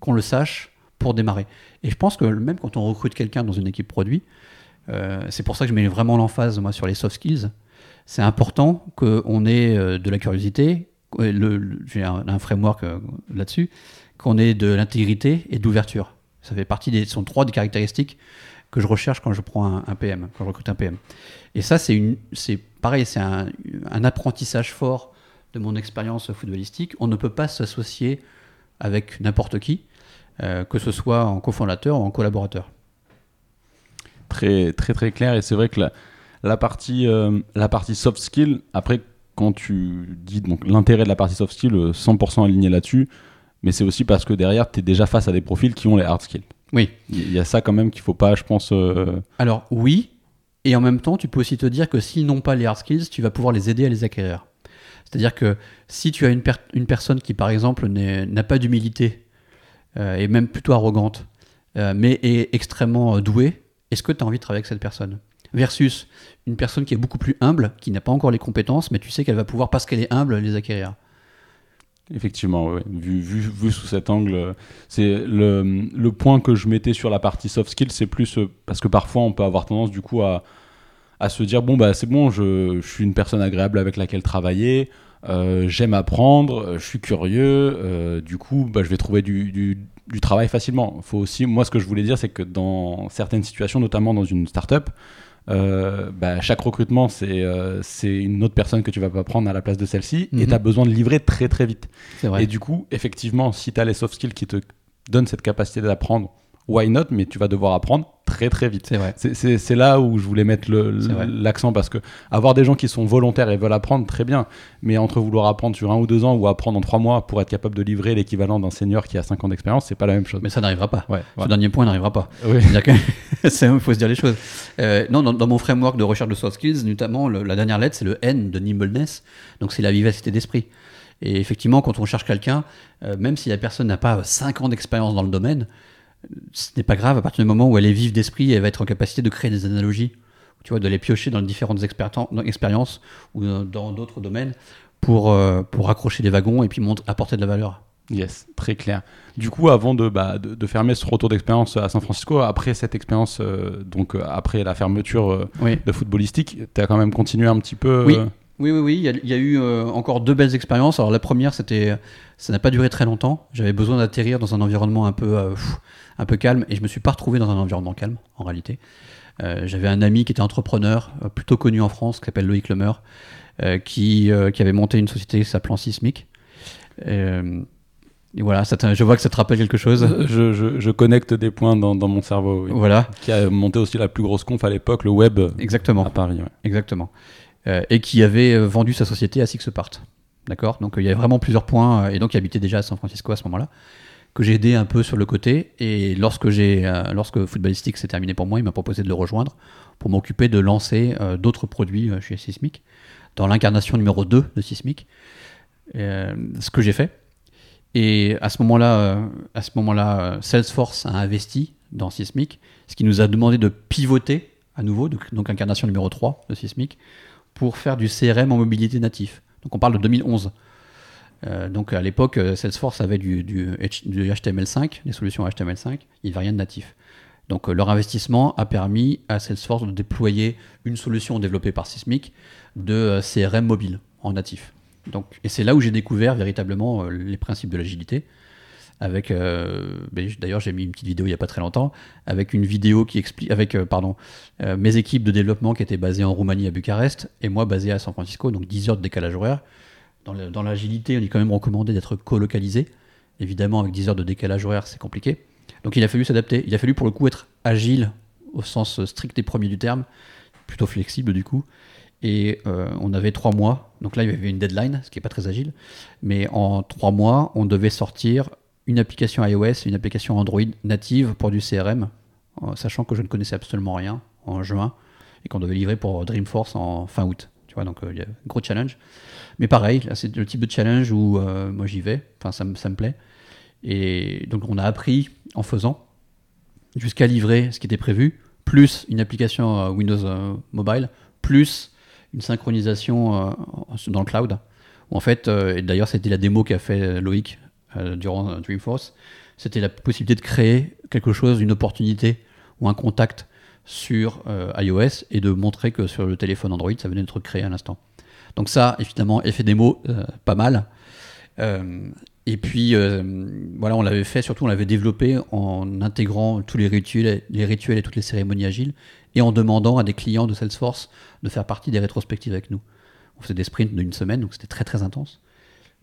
qu'on le sache pour démarrer. Et je pense que même quand on recrute quelqu'un dans une équipe produit, euh, c'est pour ça que je mets vraiment l'emphase moi sur les soft skills. C'est important qu'on ait euh, de la curiosité, j'ai un, framework euh, là-dessus, qu'on ait de l'intégrité et d'ouverture. Ça fait partie des, sont trois des caractéristiques que je recherche quand je prends un, PM, quand je recrute un PM. Et ça, c'est une, c'est pareil, c'est un, apprentissage fort de mon expérience footballistique. On ne peut pas s'associer avec n'importe qui, euh, que ce soit en cofondateur ou en collaborateur. Très, très, très clair. Et c'est vrai que la, partie, euh, la partie soft skill, après, quand tu dis donc l'intérêt de la partie soft skill, 100% euh, aligné là-dessus, mais c'est aussi parce que derrière, tu es déjà face à des profils qui ont les hard skills. Oui. Il y a ça quand même qu'il faut pas, je pense. Euh, Alors oui, et en même temps, tu peux aussi te dire que s'ils n'ont pas les hard skills, tu vas pouvoir les aider à les acquérir. C'est-à-dire que si tu as une, une personne qui, par exemple, n'a pas d'humilité, euh, et même plutôt arrogante, mais est extrêmement douée, est-ce que tu as envie de travailler avec cette personne? Versus une personne qui est beaucoup plus humble, qui n'a pas encore les compétences, mais tu sais qu'elle va pouvoir, parce qu'elle est humble, les acquérir. Effectivement, vu, vu, vu, sous cet angle, c'est le, le, point que je mettais sur la partie soft skills, c'est plus euh, parce que parfois on peut avoir tendance du coup à, à se dire bon bah c'est bon, je, suis une personne agréable avec laquelle travailler, euh, j'aime apprendre, euh, je suis curieux, du coup bah, je vais trouver du, du, du, travail facilement. Faut aussi, moi ce que je voulais dire c'est que dans certaines situations, notamment dans une startup, euh, bah, chaque recrutement, euh, c'est une autre personne que tu vas pas prendre à la place de celle-ci et mhm. tu as besoin de livrer très très vite. Et du coup, effectivement, si tu as les soft skills qui te donnent cette capacité d'apprendre, why not Mais tu vas devoir apprendre très très vite. C'est vrai. C'est là où je voulais mettre l'accent parce que avoir des gens qui sont volontaires et veulent apprendre, très bien. Mais entre vouloir apprendre sur un ou deux ans ou apprendre en trois mois pour être capable de livrer l'équivalent d'un senior qui a cinq ans d'expérience, c'est pas la même chose. Mais ça n'arrivera pas. Ce dernier point n'arrivera pas. Il faut se dire les choses. Euh, non, dans, mon framework de recherche de soft skills, notamment la dernière lettre, c'est le N de nimbleness. Donc c'est la vivacité d'esprit. Et effectivement, quand on cherche quelqu'un, euh, même si la personne n'a pas 5 ans d'expérience dans le domaine, ce n'est pas grave à partir du moment où elle est vive d'esprit, elle va être en capacité de créer des analogies, tu vois, de les piocher dans différentes expériences ou dans d'autres domaines pour, euh, pour raccrocher les wagons et puis apporter de la valeur. Yes, très clair. Du coup, avant de, bah, de, fermer ce retour d'expérience à San Francisco, après cette expérience, euh, donc euh, après la fermeture de footballistique, tu as quand même continué un petit peu Oui, oui, oui, oui. Il y a, eu encore deux belles expériences. Alors la première, c'était, ça n'a pas duré très longtemps. J'avais besoin d'atterrir dans un environnement un peu un peu calme et je me suis pas retrouvé dans un environnement calme en réalité. Euh, J'avais un ami qui était entrepreneur, euh, plutôt connu en France, qui s'appelle Loïc Lemer, euh, qui, qui avait monté une société s'appelant Sismic. Et voilà, ça je vois que ça te rappelle quelque chose. Je, je- je connecte des points dans, dans mon cerveau. oui. Voilà, Qui a monté aussi la plus grosse conf à l'époque, le web exactement. à Paris. ouais. Exactement. Et qui avait vendu sa société à Sixpart. D'accord? Donc il y avait vraiment plusieurs points. et donc il habitait déjà à San Francisco à ce moment-là. Que j'ai aidé un peu sur le côté. Et lorsque, j'ai, euh, lorsque Footballistique s'est terminé pour moi, il m'a proposé de le rejoindre pour m'occuper de lancer euh, d'autres produits euh, chez Sismic. Dans l'incarnation numéro 2 de Sismic. Ce que j'ai fait. Et à ce moment-là, moment-là, Salesforce a investi dans Sismic, ce qui nous a demandé de pivoter à nouveau, donc, donc incarnation numéro 3 de Sismic, pour faire du CRM en mobilité natif. Donc on parle de 2011. Euh, donc à l'époque, euh, Salesforce avait du, du H- du HTML5, des solutions HTML5, il n'y avait rien de natif. Donc euh, leur investissement a permis à Salesforce de déployer une solution développée par Sismic de CRM mobile en natif. Donc, et c'est là où j'ai découvert véritablement les principes de l'agilité. Avec, ben, d'ailleurs, j'ai mis une petite vidéo il n'y a pas très longtemps, avec une vidéo qui explique, avec, pardon, mes équipes de développement qui étaient basées en Roumanie à Bucarest et moi basé à San Francisco, donc 10 heures de décalage horaire. Dans l'agilité, on est quand même recommandé d'être colocalisé. Évidemment, avec 10 heures de décalage horaire, c'est compliqué. Donc il a fallu s'adapter. Il a fallu pour le coup être agile au sens strict et premier du terme, plutôt flexible du coup. Et euh, on avait trois mois. Donc là, il y avait une deadline, ce qui n'est pas très agile. Mais en trois mois, on devait sortir une application iOS et une application Android native pour du CRM, sachant que je ne connaissais absolument rien en juin et qu'on devait livrer pour Dreamforce en fin août. Tu vois, donc euh, il y a un gros challenge. Mais pareil, c'est le type de challenge où euh, moi j'y vais, ça, me- plaît. Et donc on a appris en faisant jusqu'à livrer ce qui était prévu, plus une application euh, Windows euh, Mobile, plus une synchronisation dans le cloud. En fait, et d'ailleurs c'était la démo qu'a fait Loïc durant Dreamforce, c'était la possibilité de créer quelque chose, une opportunité ou un contact sur iOS et de montrer que sur le téléphone Android, ça venait d'être créé à l'instant. Donc ça, évidemment, effet démo, euh, pas mal. Euh, et puis, euh, voilà, on l'avait fait, surtout on l'avait développé en intégrant tous les rituels, les rituels et toutes les cérémonies agiles et en demandant à des clients de Salesforce de faire partie des rétrospectives avec nous. On faisait des sprints d'une semaine, donc c'était très très intense.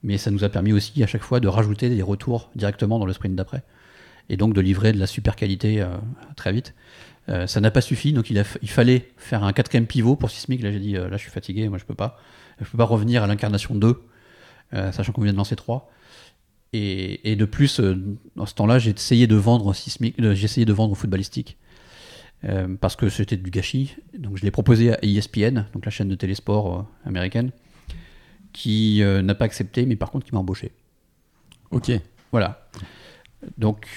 Mais ça nous a permis aussi à chaque fois de rajouter des retours directement dans le sprint d'après. Et donc de livrer de la super qualité euh, très vite. Ça n'a pas suffi, donc il, a, il fallait faire un quatrième pivot pour Sismic. Là j'ai dit, là je suis fatigué, moi je peux pas. Je peux pas revenir à l'incarnation 2, euh, sachant qu'on vient de lancer 3. Et, et de plus, euh, dans ce temps-là, j'ai essayé de vendre euh, j'ai essayé de vendre footballistique. Euh, parce que c'était du gâchis. Donc je l'ai proposé à ESPN, donc la chaîne de télésport euh, américaine, qui euh, n'a pas accepté, mais par contre qui m'a embauché. Ok. Voilà. Donc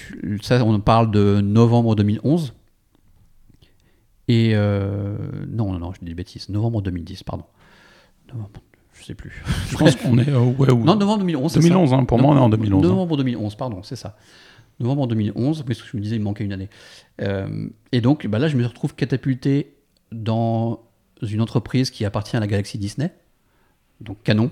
ça, on parle de novembre 2011. Et euh, non, non, non, je dis des bêtises. Novembre 2010, pardon. Novembre, je sais plus. Je pense qu'on est. euh, ouais, ou- Non, novembre 2011. c'est ça. 2011, hein, pour moi, on est en 2011. hein. Novembre 2011, pardon, c'est ça. Novembre 2011, parce que je me disais, il me manquait une année. Euh, et donc, bah là, je me retrouve catapulté dans une entreprise qui appartient à la galaxie Disney, donc Canon.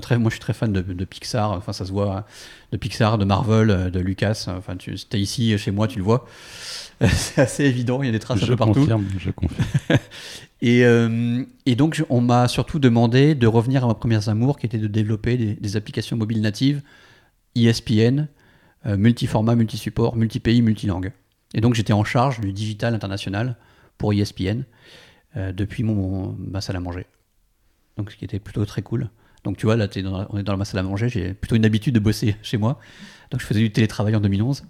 Très, moi, je suis très fan de, de Pixar, enfin, ça se voit, de Pixar, de Marvel, euh, de Lucas. Enfin, tu es ici chez moi, tu le vois. C'est assez évident, il y a des traces un peu partout. confirme, je confirme. Et, euh, et donc, on m'a surtout demandé de revenir à ma première amour, qui était de développer des, des applications mobiles natives, E ESPN, euh, multiformat, multisupport, multipays, multilangue. Et donc, j'étais en charge du digital international pour E ESPN euh, depuis mon, ma salle à manger. Donc, ce qui était plutôt très cool. Donc, tu vois, là, on est dans ma salle à manger, j'ai plutôt une habitude de bosser chez moi. Donc, je faisais du télétravail en 2011.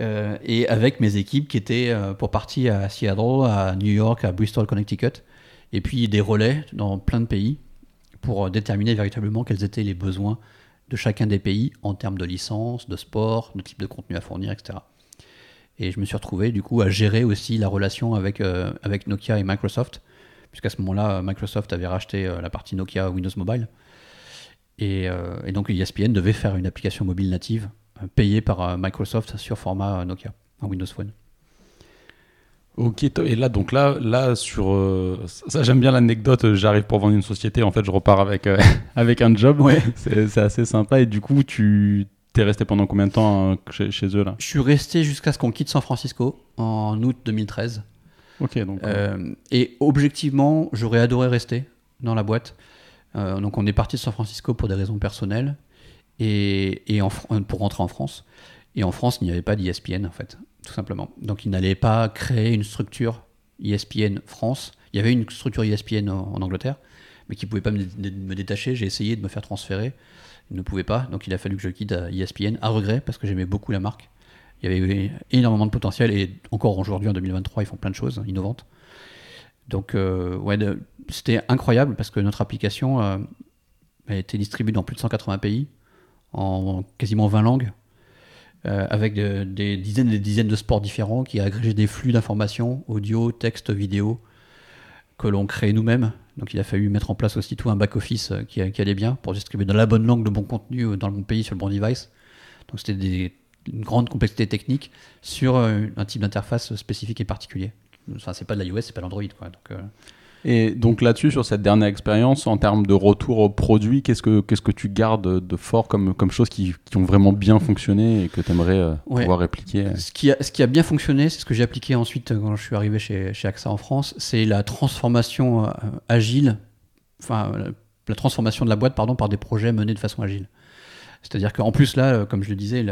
Euh, et avec mes équipes qui étaient euh, pour partie à Seattle, à New York, à Bristol, Connecticut, et puis des relais dans plein de pays pour euh, déterminer véritablement quels étaient les besoins de chacun des pays en termes de licence, de sport, de type de contenu à fournir, etc. Et je me suis retrouvé du coup à gérer aussi la relation avec, avec Nokia et Microsoft, puisqu'à ce moment-là, Microsoft avait racheté la partie Nokia Windows Mobile. Et, euh, et donc ESPN devait faire une application mobile native euh, payée par euh, Microsoft sur format Nokia, en Windows Phone. Ok, et là, donc là, là sur. euh, ça, j'aime bien l'anecdote. J'arrive pour vendre une société. En fait, je repars avec, euh, avec un job. Ouais. C'est c'est assez sympa. Et du coup, tu t'es resté pendant combien de temps hein, chez, chez eux là? Je suis resté jusqu'à ce qu'on quitte San Francisco en août 2013. Ok, donc. Euh, et objectivement, j'aurais adoré rester dans la boîte. Euh, donc on est parti de San Francisco pour des raisons personnelles et, pour rentrer en France. Et en France, il n'y avait pas d'ESPN en fait, tout simplement. Donc il n'allait pas créer une structure ESPN France. Il y avait une structure ESPN en, Angleterre, mais qui ne pouvait pas me détacher. J'ai essayé de me faire transférer. Il ne pouvait pas. Donc il a fallu que je quitte à ESPN à regret parce que j'aimais beaucoup la marque. Il y avait énormément de potentiel et encore aujourd'hui en 2023, ils font plein de choses innovantes. Donc, euh, ouais, c'était incroyable parce que notre application euh, a été distribuée dans plus de 180 pays, en quasiment 20 langues, euh, avec de- des dizaines et des dizaines de sports différents qui agrégent des flux d'informations, audio, texte, vidéo, que l'on crée nous-mêmes. Donc, il a fallu mettre en place aussi tout un back-office euh, qui, qui allait bien pour distribuer dans la bonne langue le bon contenu euh, dans le bon pays sur le bon device. Donc, c'était une grande complexité technique sur euh, un type d'interface spécifique et particulier. Enfin, c'est pas de l'iOS, c'est pas l'Android, quoi. Donc, euh, Et donc là-dessus, sur cette dernière expérience, en termes de retour au produit, qu'est-ce que, qu'est-ce que tu gardes de fort comme, comme choses qui, qui ont vraiment bien fonctionné et que tu aimerais Ouais. pouvoir répliquer Ce qui, a, ce qui a bien fonctionné, c'est ce que j'ai appliqué ensuite euh, quand je suis arrivé chez, chez AXA en France, c'est la transformation euh, agile, enfin la, la transformation de la boîte pardon, par des projets menés de façon agile. C'est-à-dire qu'en plus là, euh, comme je le disais,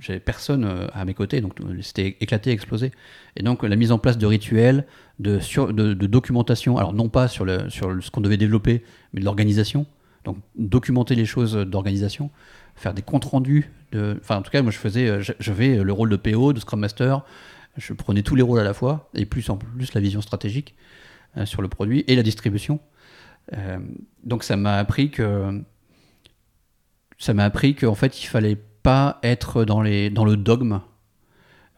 j'avais personne euh, à mes côtés, donc euh, c'était éclaté, explosé. Et donc la mise en place de rituels, de, documentation, alors non pas sur, ce qu'on devait développer, mais de l'organisation. Donc documenter les choses d'organisation, faire des comptes rendus. Enfin en tout cas, moi je faisais, euh, j'avais le rôle de PO, de Scrum Master, je prenais tous les rôles à la fois, et plus en plus la vision stratégique sur le produit et la distribution. Donc ça m'a appris que ça m'a appris qu'en fait il fallait pas être dans, les, dans le dogme,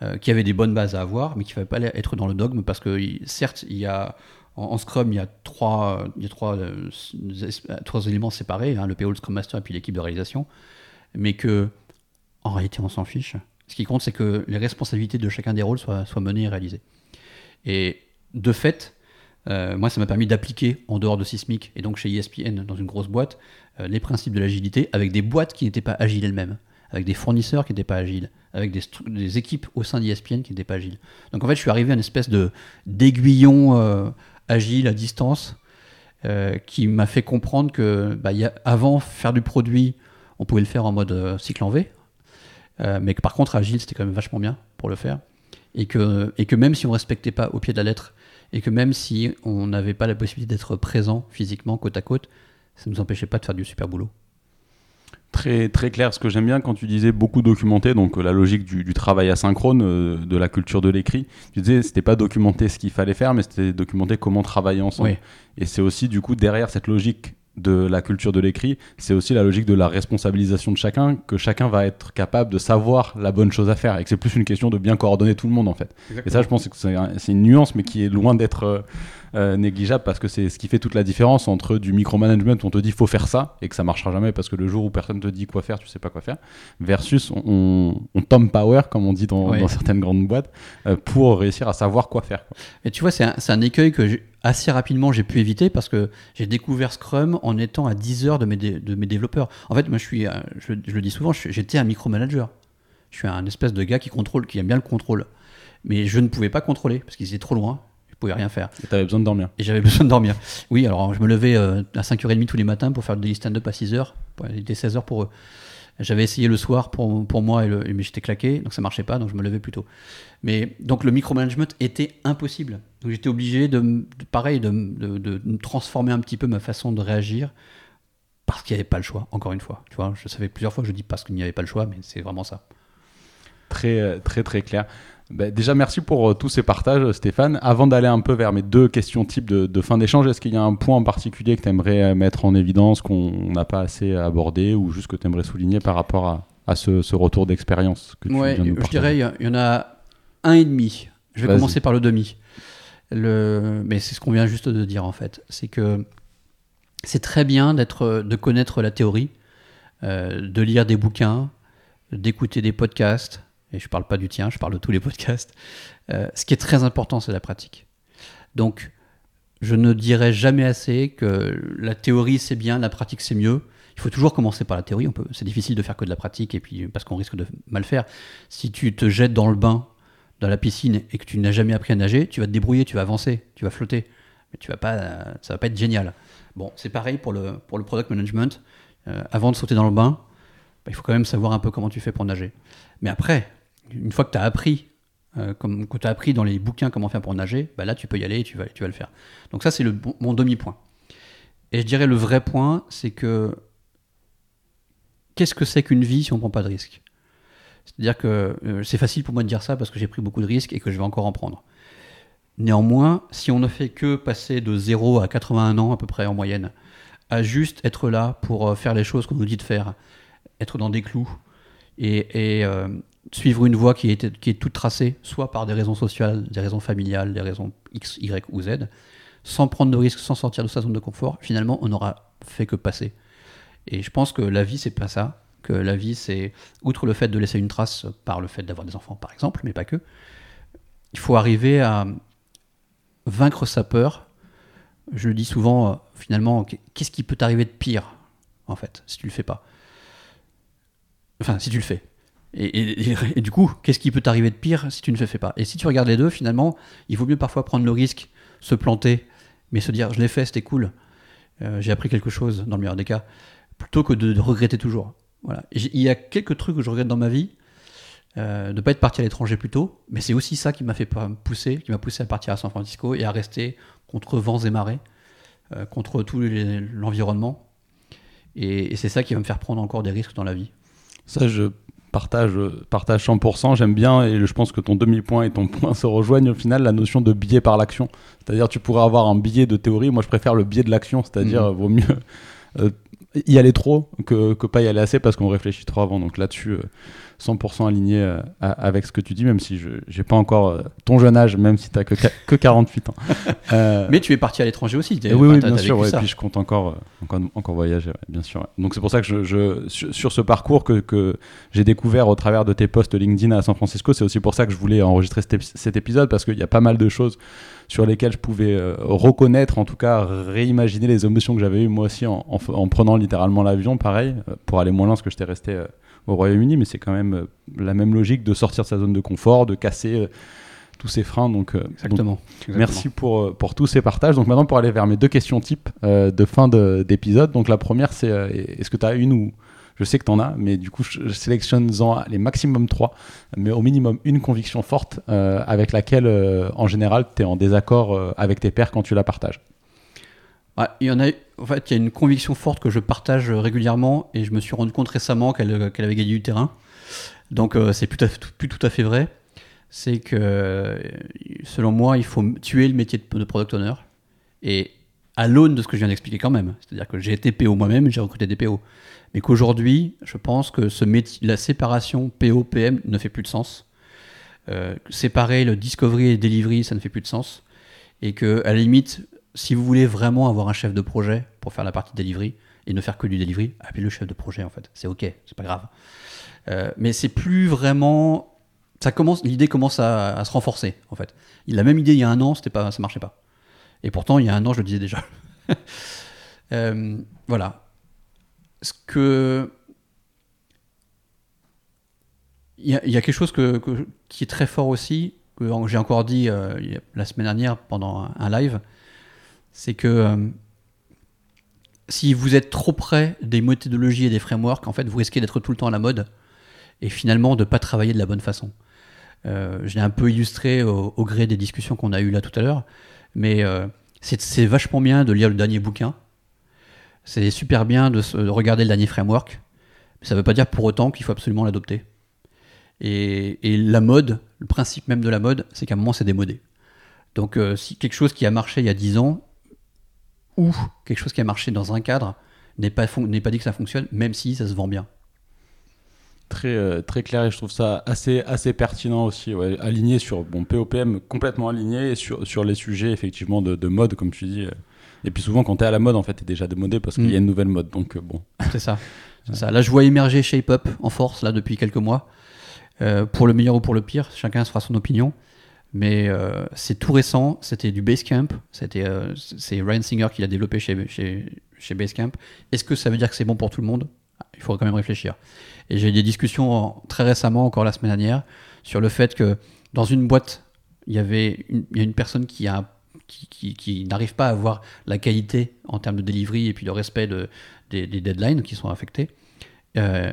euh, qu'il y avait des bonnes bases à avoir, mais qu'il fallait pas être dans le dogme parce que certes il y a en, Scrum il y a trois, il y a trois, euh, s- trois éléments séparés, hein, le PO, le Scrum Master et puis l'équipe de réalisation, mais que en réalité on s'en fiche. Ce qui compte c'est que les responsabilités de chacun des rôles soient, soient menées et réalisées. Et de fait, euh, moi, ça m'a permis d'appliquer en dehors de Sismic et donc chez ESPN dans une grosse boîte euh, les principes de l'agilité avec des boîtes qui n'étaient pas agiles elles-mêmes, avec des fournisseurs qui n'étaient pas agiles, avec des, équipes au sein d'ESPN qui n'étaient pas agiles. Donc en fait, je suis arrivé à une espèce de d'aiguillon euh, agile à distance euh, qui m'a fait comprendre que bah, avant faire du produit, on pouvait le faire en mode euh, cycle en V, euh, mais que par contre agile c'était quand même vachement bien pour le faire et que, et que même si on respectait pas au pied de la lettre et que même si on n'avait pas la possibilité d'être présent physiquement côte à côte, ça ne nous empêchait pas de faire du super boulot. Très, très clair. Ce que j'aime bien quand tu disais beaucoup documenté, donc euh, la logique du, du travail asynchrone, euh, de la culture de l'écrit, tu disais c'était pas documenter ce qu'il fallait faire, mais c'était documenter comment travailler ensemble. Oui. Et c'est aussi du coup derrière cette logique de la culture de l'écrit, c'est aussi la logique de la responsabilisation de chacun, que chacun va être capable de savoir la bonne chose à faire, et que c'est plus une question de bien coordonner tout le monde en fait. Et ça, je pense que c'est un- c'est une nuance, mais qui est loin d'être euh, euh, négligeable parce que c'est ce qui fait toute la différence entre du micromanagement où on te dit faut faire ça et que ça marchera jamais parce que le jour où personne te dit quoi faire, tu sais pas quoi faire, versus on, on, on tom power, comme on dit dans, certaines grandes boîtes, euh, pour réussir à savoir quoi faire. quoi. Et tu vois, c'est un, un écueil que assez rapidement j'ai pu éviter parce que j'ai découvert Scrum en étant à 10 heures de mes, dé- de mes développeurs. En fait, moi, je suis, euh, je, je le dis souvent, j'étais un micromanager. Je suis un espèce de gars qui contrôle, qui aime bien le contrôle. Mais je ne pouvais pas contrôler parce qu'ils étaient trop loin. Je pouvais rien faire. Et t'avais besoin de dormir. Et j'avais besoin de dormir. Oui, alors je me levais euh, à 5h30 tous les matins pour faire des stand-up à 6h. Il était 16h pour eux. J'avais essayé le soir pour, pour moi, et le, mais j'étais claqué, donc ça marchait pas, donc je me levais plus tôt. Mais donc le micromanagement était impossible. Donc j'étais obligé de, de- pareil, de, de, transformer un petit peu ma façon de réagir parce qu'il n'y avait pas le choix, encore une fois. Tu vois, je savais plusieurs fois que je dis parce qu'il n'y avait pas le choix, mais c'est vraiment ça. Très, euh, très, très clair. Bah, déjà, merci pour euh, tous ces partages, Stéphane. Avant d'aller un peu vers mes deux questions types de, de fin d'échange, est-ce qu'il y a un point en particulier que tu aimerais mettre en évidence, qu'on n'a pas assez abordé, ou juste que tu aimerais souligner par rapport à, à ce, ce retour d'expérience que tu Ouais, viens de nous je partager? dirais, il y en a un et demi. Je vais commencer par le demi. Le... Mais c'est ce qu'on vient juste de dire en fait. C'est que c'est très bien d'être, de connaître la théorie, euh, de lire des bouquins, d'écouter des podcasts. Et je parle pas du tien, je parle de tous les podcasts. Euh, ce qui est très important, c'est la pratique. Donc, je ne dirai jamais assez que la théorie c'est bien, la pratique c'est mieux. Il faut toujours commencer par la théorie. On peut, c'est difficile de faire que de la pratique et puis parce qu'on risque de mal faire. Si tu te jettes dans le bain dans la piscine et que tu n'as jamais appris à nager, tu vas te débrouiller, tu vas avancer, tu vas flotter. Mais tu vas pas, ça va pas être génial. Bon, c'est pareil pour le, pour le product management. Euh, avant de sauter dans le bain, bah, il faut quand même savoir un peu comment tu fais pour nager. Mais après, une fois que tu as appris, euh, appris dans les bouquins comment faire pour nager, bah là tu peux y aller et tu vas, tu vas le faire. Donc ça c'est le, mon demi-point. Et je dirais le vrai point, c'est que qu'est-ce que c'est qu'une vie si on ne prend pas de risques C'est-à-dire que euh, c'est facile pour moi de dire ça parce que j'ai pris beaucoup de risques et que je vais encore en prendre. Néanmoins, si on ne fait que passer de 0 à 81 ans à peu près en moyenne, à juste être là pour euh, faire les choses qu'on nous dit de faire, être dans des clous et, euh, suivre une voie qui est, qui toute tracée, soit par des raisons sociales, des raisons familiales, des raisons X, Y ou Z, sans prendre de risques, sans sortir de sa zone de confort, finalement, on n'aura fait que passer. Et je pense que la vie, c'est pas ça. Que la vie, c'est, outre le fait de laisser une trace par le fait d'avoir des enfants, par exemple, mais pas que, il faut arriver à vaincre sa peur. Je le dis souvent, euh, finalement, qu'est-ce qui peut t'arriver de pire, en fait, si tu le fais pas? Enfin, si tu le fais. Et, du coup, qu'est-ce qui peut t'arriver de pire si tu ne le fais pas? Et si tu regardes les deux, finalement, il vaut mieux parfois prendre le risque, se planter, mais se dire, je l'ai fait, c'était cool, euh, j'ai appris quelque chose, dans le meilleur des cas plutôt que de, regretter toujours. Voilà. Il y a quelques trucs que je regrette dans ma vie, euh, de ne pas être parti à l'étranger plus tôt, mais c'est aussi ça qui m'a fait pousser, qui m'a poussé à partir à San Francisco et à rester contre vents et marées, euh, contre tout l'environnement. Et, c'est ça qui va me faire prendre encore des risques dans la vie. Ça, je partage, partage 100%. J'aime bien, et je pense que ton demi-point et ton point se rejoignent au final, la notion de biais par l'action. C'est-à-dire, tu pourrais avoir un biais de théorie. Moi, je préfère le biais de l'action, c'est-à-dire, mmh. vaut mieux. Euh, y aller trop que, que pas y aller assez parce qu'on réfléchit trop avant. Donc là-dessus, 100% euh, aligné euh, avec ce que tu dis, même si je n'ai pas encore euh, ton jeune âge, même si tu n'as que, que 48 ans. Mais tu es parti à l'étranger aussi. Oui, oui, bien sûr. et puis je compte encore, encore, encore voyager, bien sûr. Donc c'est pour ça que je, je sur, ce parcours que, que j'ai découvert au travers de tes posts LinkedIn à San Francisco, c'est aussi pour ça que je voulais enregistrer cet épisode parce qu'il y a pas mal de choses sur lesquels je pouvais euh, reconnaître, en tout cas réimaginer les émotions que j'avais eues moi aussi en, prenant littéralement l'avion, pareil, euh, pour aller moins loin parce que j'étais resté euh, au Royaume-Uni, mais c'est quand même la même logique de sortir de sa zone de confort, de casser tous ces freins. Donc, Exactement. merci pour, pour tous ces partages. Donc maintenant, pour aller vers mes deux questions types de fin d'épisode. Donc la première, c'est est-ce que tu as une ou je sais que tu en as, mais du coup, je sélectionne-en les maximum trois, mais au minimum une conviction forte euh, avec laquelle, euh, en général, tu es en désaccord euh, avec tes pairs quand tu la partages. il y en a, en fait, il y a une conviction forte que je partage régulièrement et je me suis rendu compte récemment qu'elle avait gagné du terrain. Donc, c'est plus, plus, tout à fait vrai. C'est que, selon moi, il faut tuer le métier de product owner. Et à l'aune de ce que je viens d'expliquer quand même. C'est-à-dire que j'ai été PO moi-même, j'ai recruté des PO mais qu'aujourd'hui, je pense que ce métier, la séparation PO-PM ne fait plus de sens. Euh, séparer le discovery et delivery, ça ne fait plus de sens. Et que, à la limite, si vous voulez vraiment avoir un chef de projet pour faire la partie delivery et ne faire que du delivery, appelez le chef de projet en fait. C'est ok, c'est pas grave. Euh, mais c'est plus vraiment. Ça commence, l'idée commence à, se renforcer en fait. La même idée il y a un an, c'était pas, ça marchait pas. Et pourtant, il y a un an, je le disais déjà. Euh, voilà ce que il y, a quelque chose qui est très fort aussi, que j'ai encore dit euh, la semaine dernière pendant un, live, c'est que euh, si vous êtes trop près des méthodologies et des frameworks, en fait, vous risquez d'être tout le temps à la mode et finalement de ne pas travailler de la bonne façon. Je l'ai un peu illustré au, gré des discussions qu'on a eues là tout à l'heure, mais c'est vachement bien de lire le dernier bouquin c'est super bien de, regarder le dernier framework, mais ça ne veut pas dire pour autant qu'il faut absolument l'adopter. Et, la mode, le principe même de la mode, c'est qu'à un moment, c'est démodé. Donc, euh, si quelque chose qui a marché il y a 10 ans, ou quelque chose qui a marché dans un cadre, n'est pas dit que ça fonctionne, même si ça se vend bien. Très, euh, très clair et je trouve ça assez, assez pertinent aussi, aligné sur bon, POPM, complètement aligné sur, sur les sujets effectivement de, de mode, comme tu dis. Euh, et puis souvent, quand tu es à la mode, en fait, tu es déjà démodé parce qu'il y a mm. une nouvelle mode. Donc, euh, bon. C'est ça. ça. Là, je vois émerger Shape Up en force, là, depuis quelques mois. Euh, pour le meilleur ou pour le pire, chacun se fera son opinion. Mais euh, c'est tout récent, c'était du Basecamp. C'était, c'est Ryan Singer qui l'a développé chez, chez, chez Basecamp. Est-ce que ça veut dire que c'est bon pour tout le monde? Il faut quand même réfléchir. Et j'ai eu des discussions très récemment, encore la semaine dernière, sur le fait que dans une boîte, il y avait une, il y a une personne qui, a, qui, qui, n'arrive pas à avoir la qualité en termes de delivery et puis de respect de, des, des deadlines qui sont affectés, euh,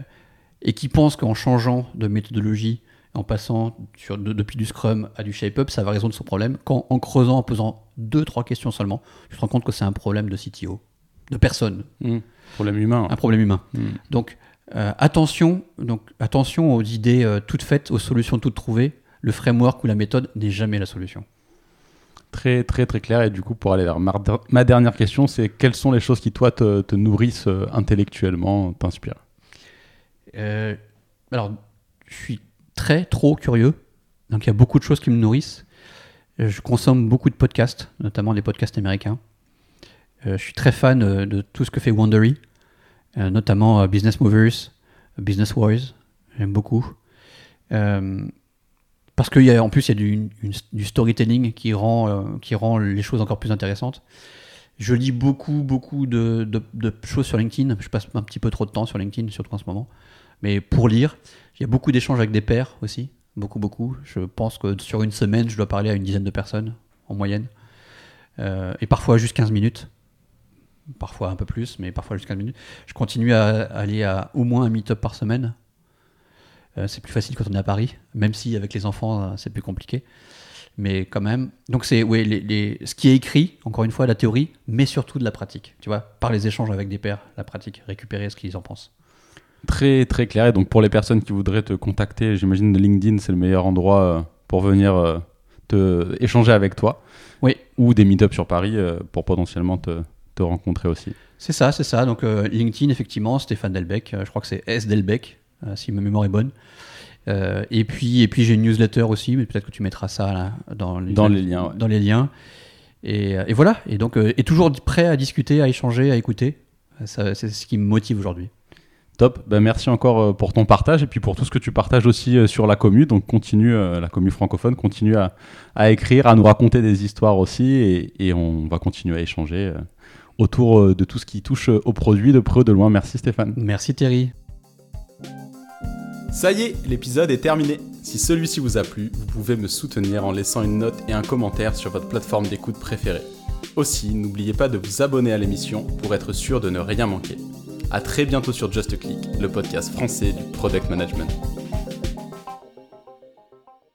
et qui pense qu'en changeant de méthodologie, en passant sur, de, depuis du Scrum à du Shape-Up, ça va résoudre son problème, quand en creusant, en posant deux, trois questions seulement, tu te rends compte que c'est un problème de CTO, de personne. Mmh. Problème humain. Un problème humain. Mmh. Donc, euh, attention, donc, attention aux idées euh, toutes faites, aux solutions toutes trouvées. Le framework ou la méthode n'est jamais la solution. Très, très, très clair. Et du coup, pour aller vers ma, ma dernière question, c'est quelles sont les choses qui, toi, te, te nourrissent euh, intellectuellement, t'inspirent? Alors, je suis très, trop curieux. Donc, il y a beaucoup de choses qui me nourrissent. Je consomme beaucoup de podcasts, notamment des podcasts américains. Je suis très fan de tout ce que fait Wondery, notamment euh, Business Movers, Business Wars. J'aime beaucoup. Euh, parce qu'en plus, il y a du, storytelling qui rend, euh, qui rend les choses encore plus intéressantes. Je lis beaucoup, beaucoup de, choses sur LinkedIn. Je passe un petit peu trop de temps sur LinkedIn, surtout en ce moment. Mais pour lire, il y a beaucoup d'échanges avec des pairs aussi. Beaucoup, beaucoup. Je pense que sur une semaine, je dois parler à une dizaine de personnes en moyenne. Euh, et parfois juste 15 minutes. Parfois un peu plus, mais parfois juste 15 minutes. Je continue à aller à au moins un meet-up par semaine. Euh, c'est plus facile quand on est à Paris, même si avec les enfants, euh, c'est plus compliqué. Mais quand même. Donc, c'est ouais, les, les- ce qui est écrit, encore une fois, la théorie, mais surtout de la pratique. Tu vois, par les échanges avec des pairs, la pratique, récupérer ce qu'ils en pensent. Très, très clair. Et donc, pour les personnes qui voudraient te contacter, j'imagine LinkedIn, c'est le meilleur endroit euh, pour venir te échanger avec toi. Oui. Ou des meet-ups sur Paris pour potentiellement te, te rencontrer aussi. C'est ça, c'est ça. Donc, euh, LinkedIn, effectivement, Stéphane Delbecq, euh, je crois que c'est S. Delbecq, euh, si ma mémoire est bonne. Et puis, et puis j'ai une newsletter aussi, mais peut-être que tu mettras ça là, dans les, Dans les liens, ouais. Dans les liens. Et, et voilà. Et donc, et toujours prêt à discuter, à échanger, à écouter. C'est ce qui me motive aujourd'hui. Top. Ben, merci encore pour ton partage et puis pour tout ce que tu partages aussi sur la commu. Donc, continue, la commu francophone, continue à, à écrire, à nous raconter des histoires aussi et, et on va continuer à échanger autour euh, de tout ce qui touche euh, au produit de près ou de loin. Merci Stéphane. Merci Thierry. Ça y est, l'épisode est terminé. Si celui-ci vous a plu, vous pouvez me soutenir en laissant une note et un commentaire sur votre plateforme d'écoute préférée. Aussi, n'oubliez pas de vous abonner à l'émission pour être sûr de ne rien manquer. A très bientôt sur Just Click, le podcast français du product management.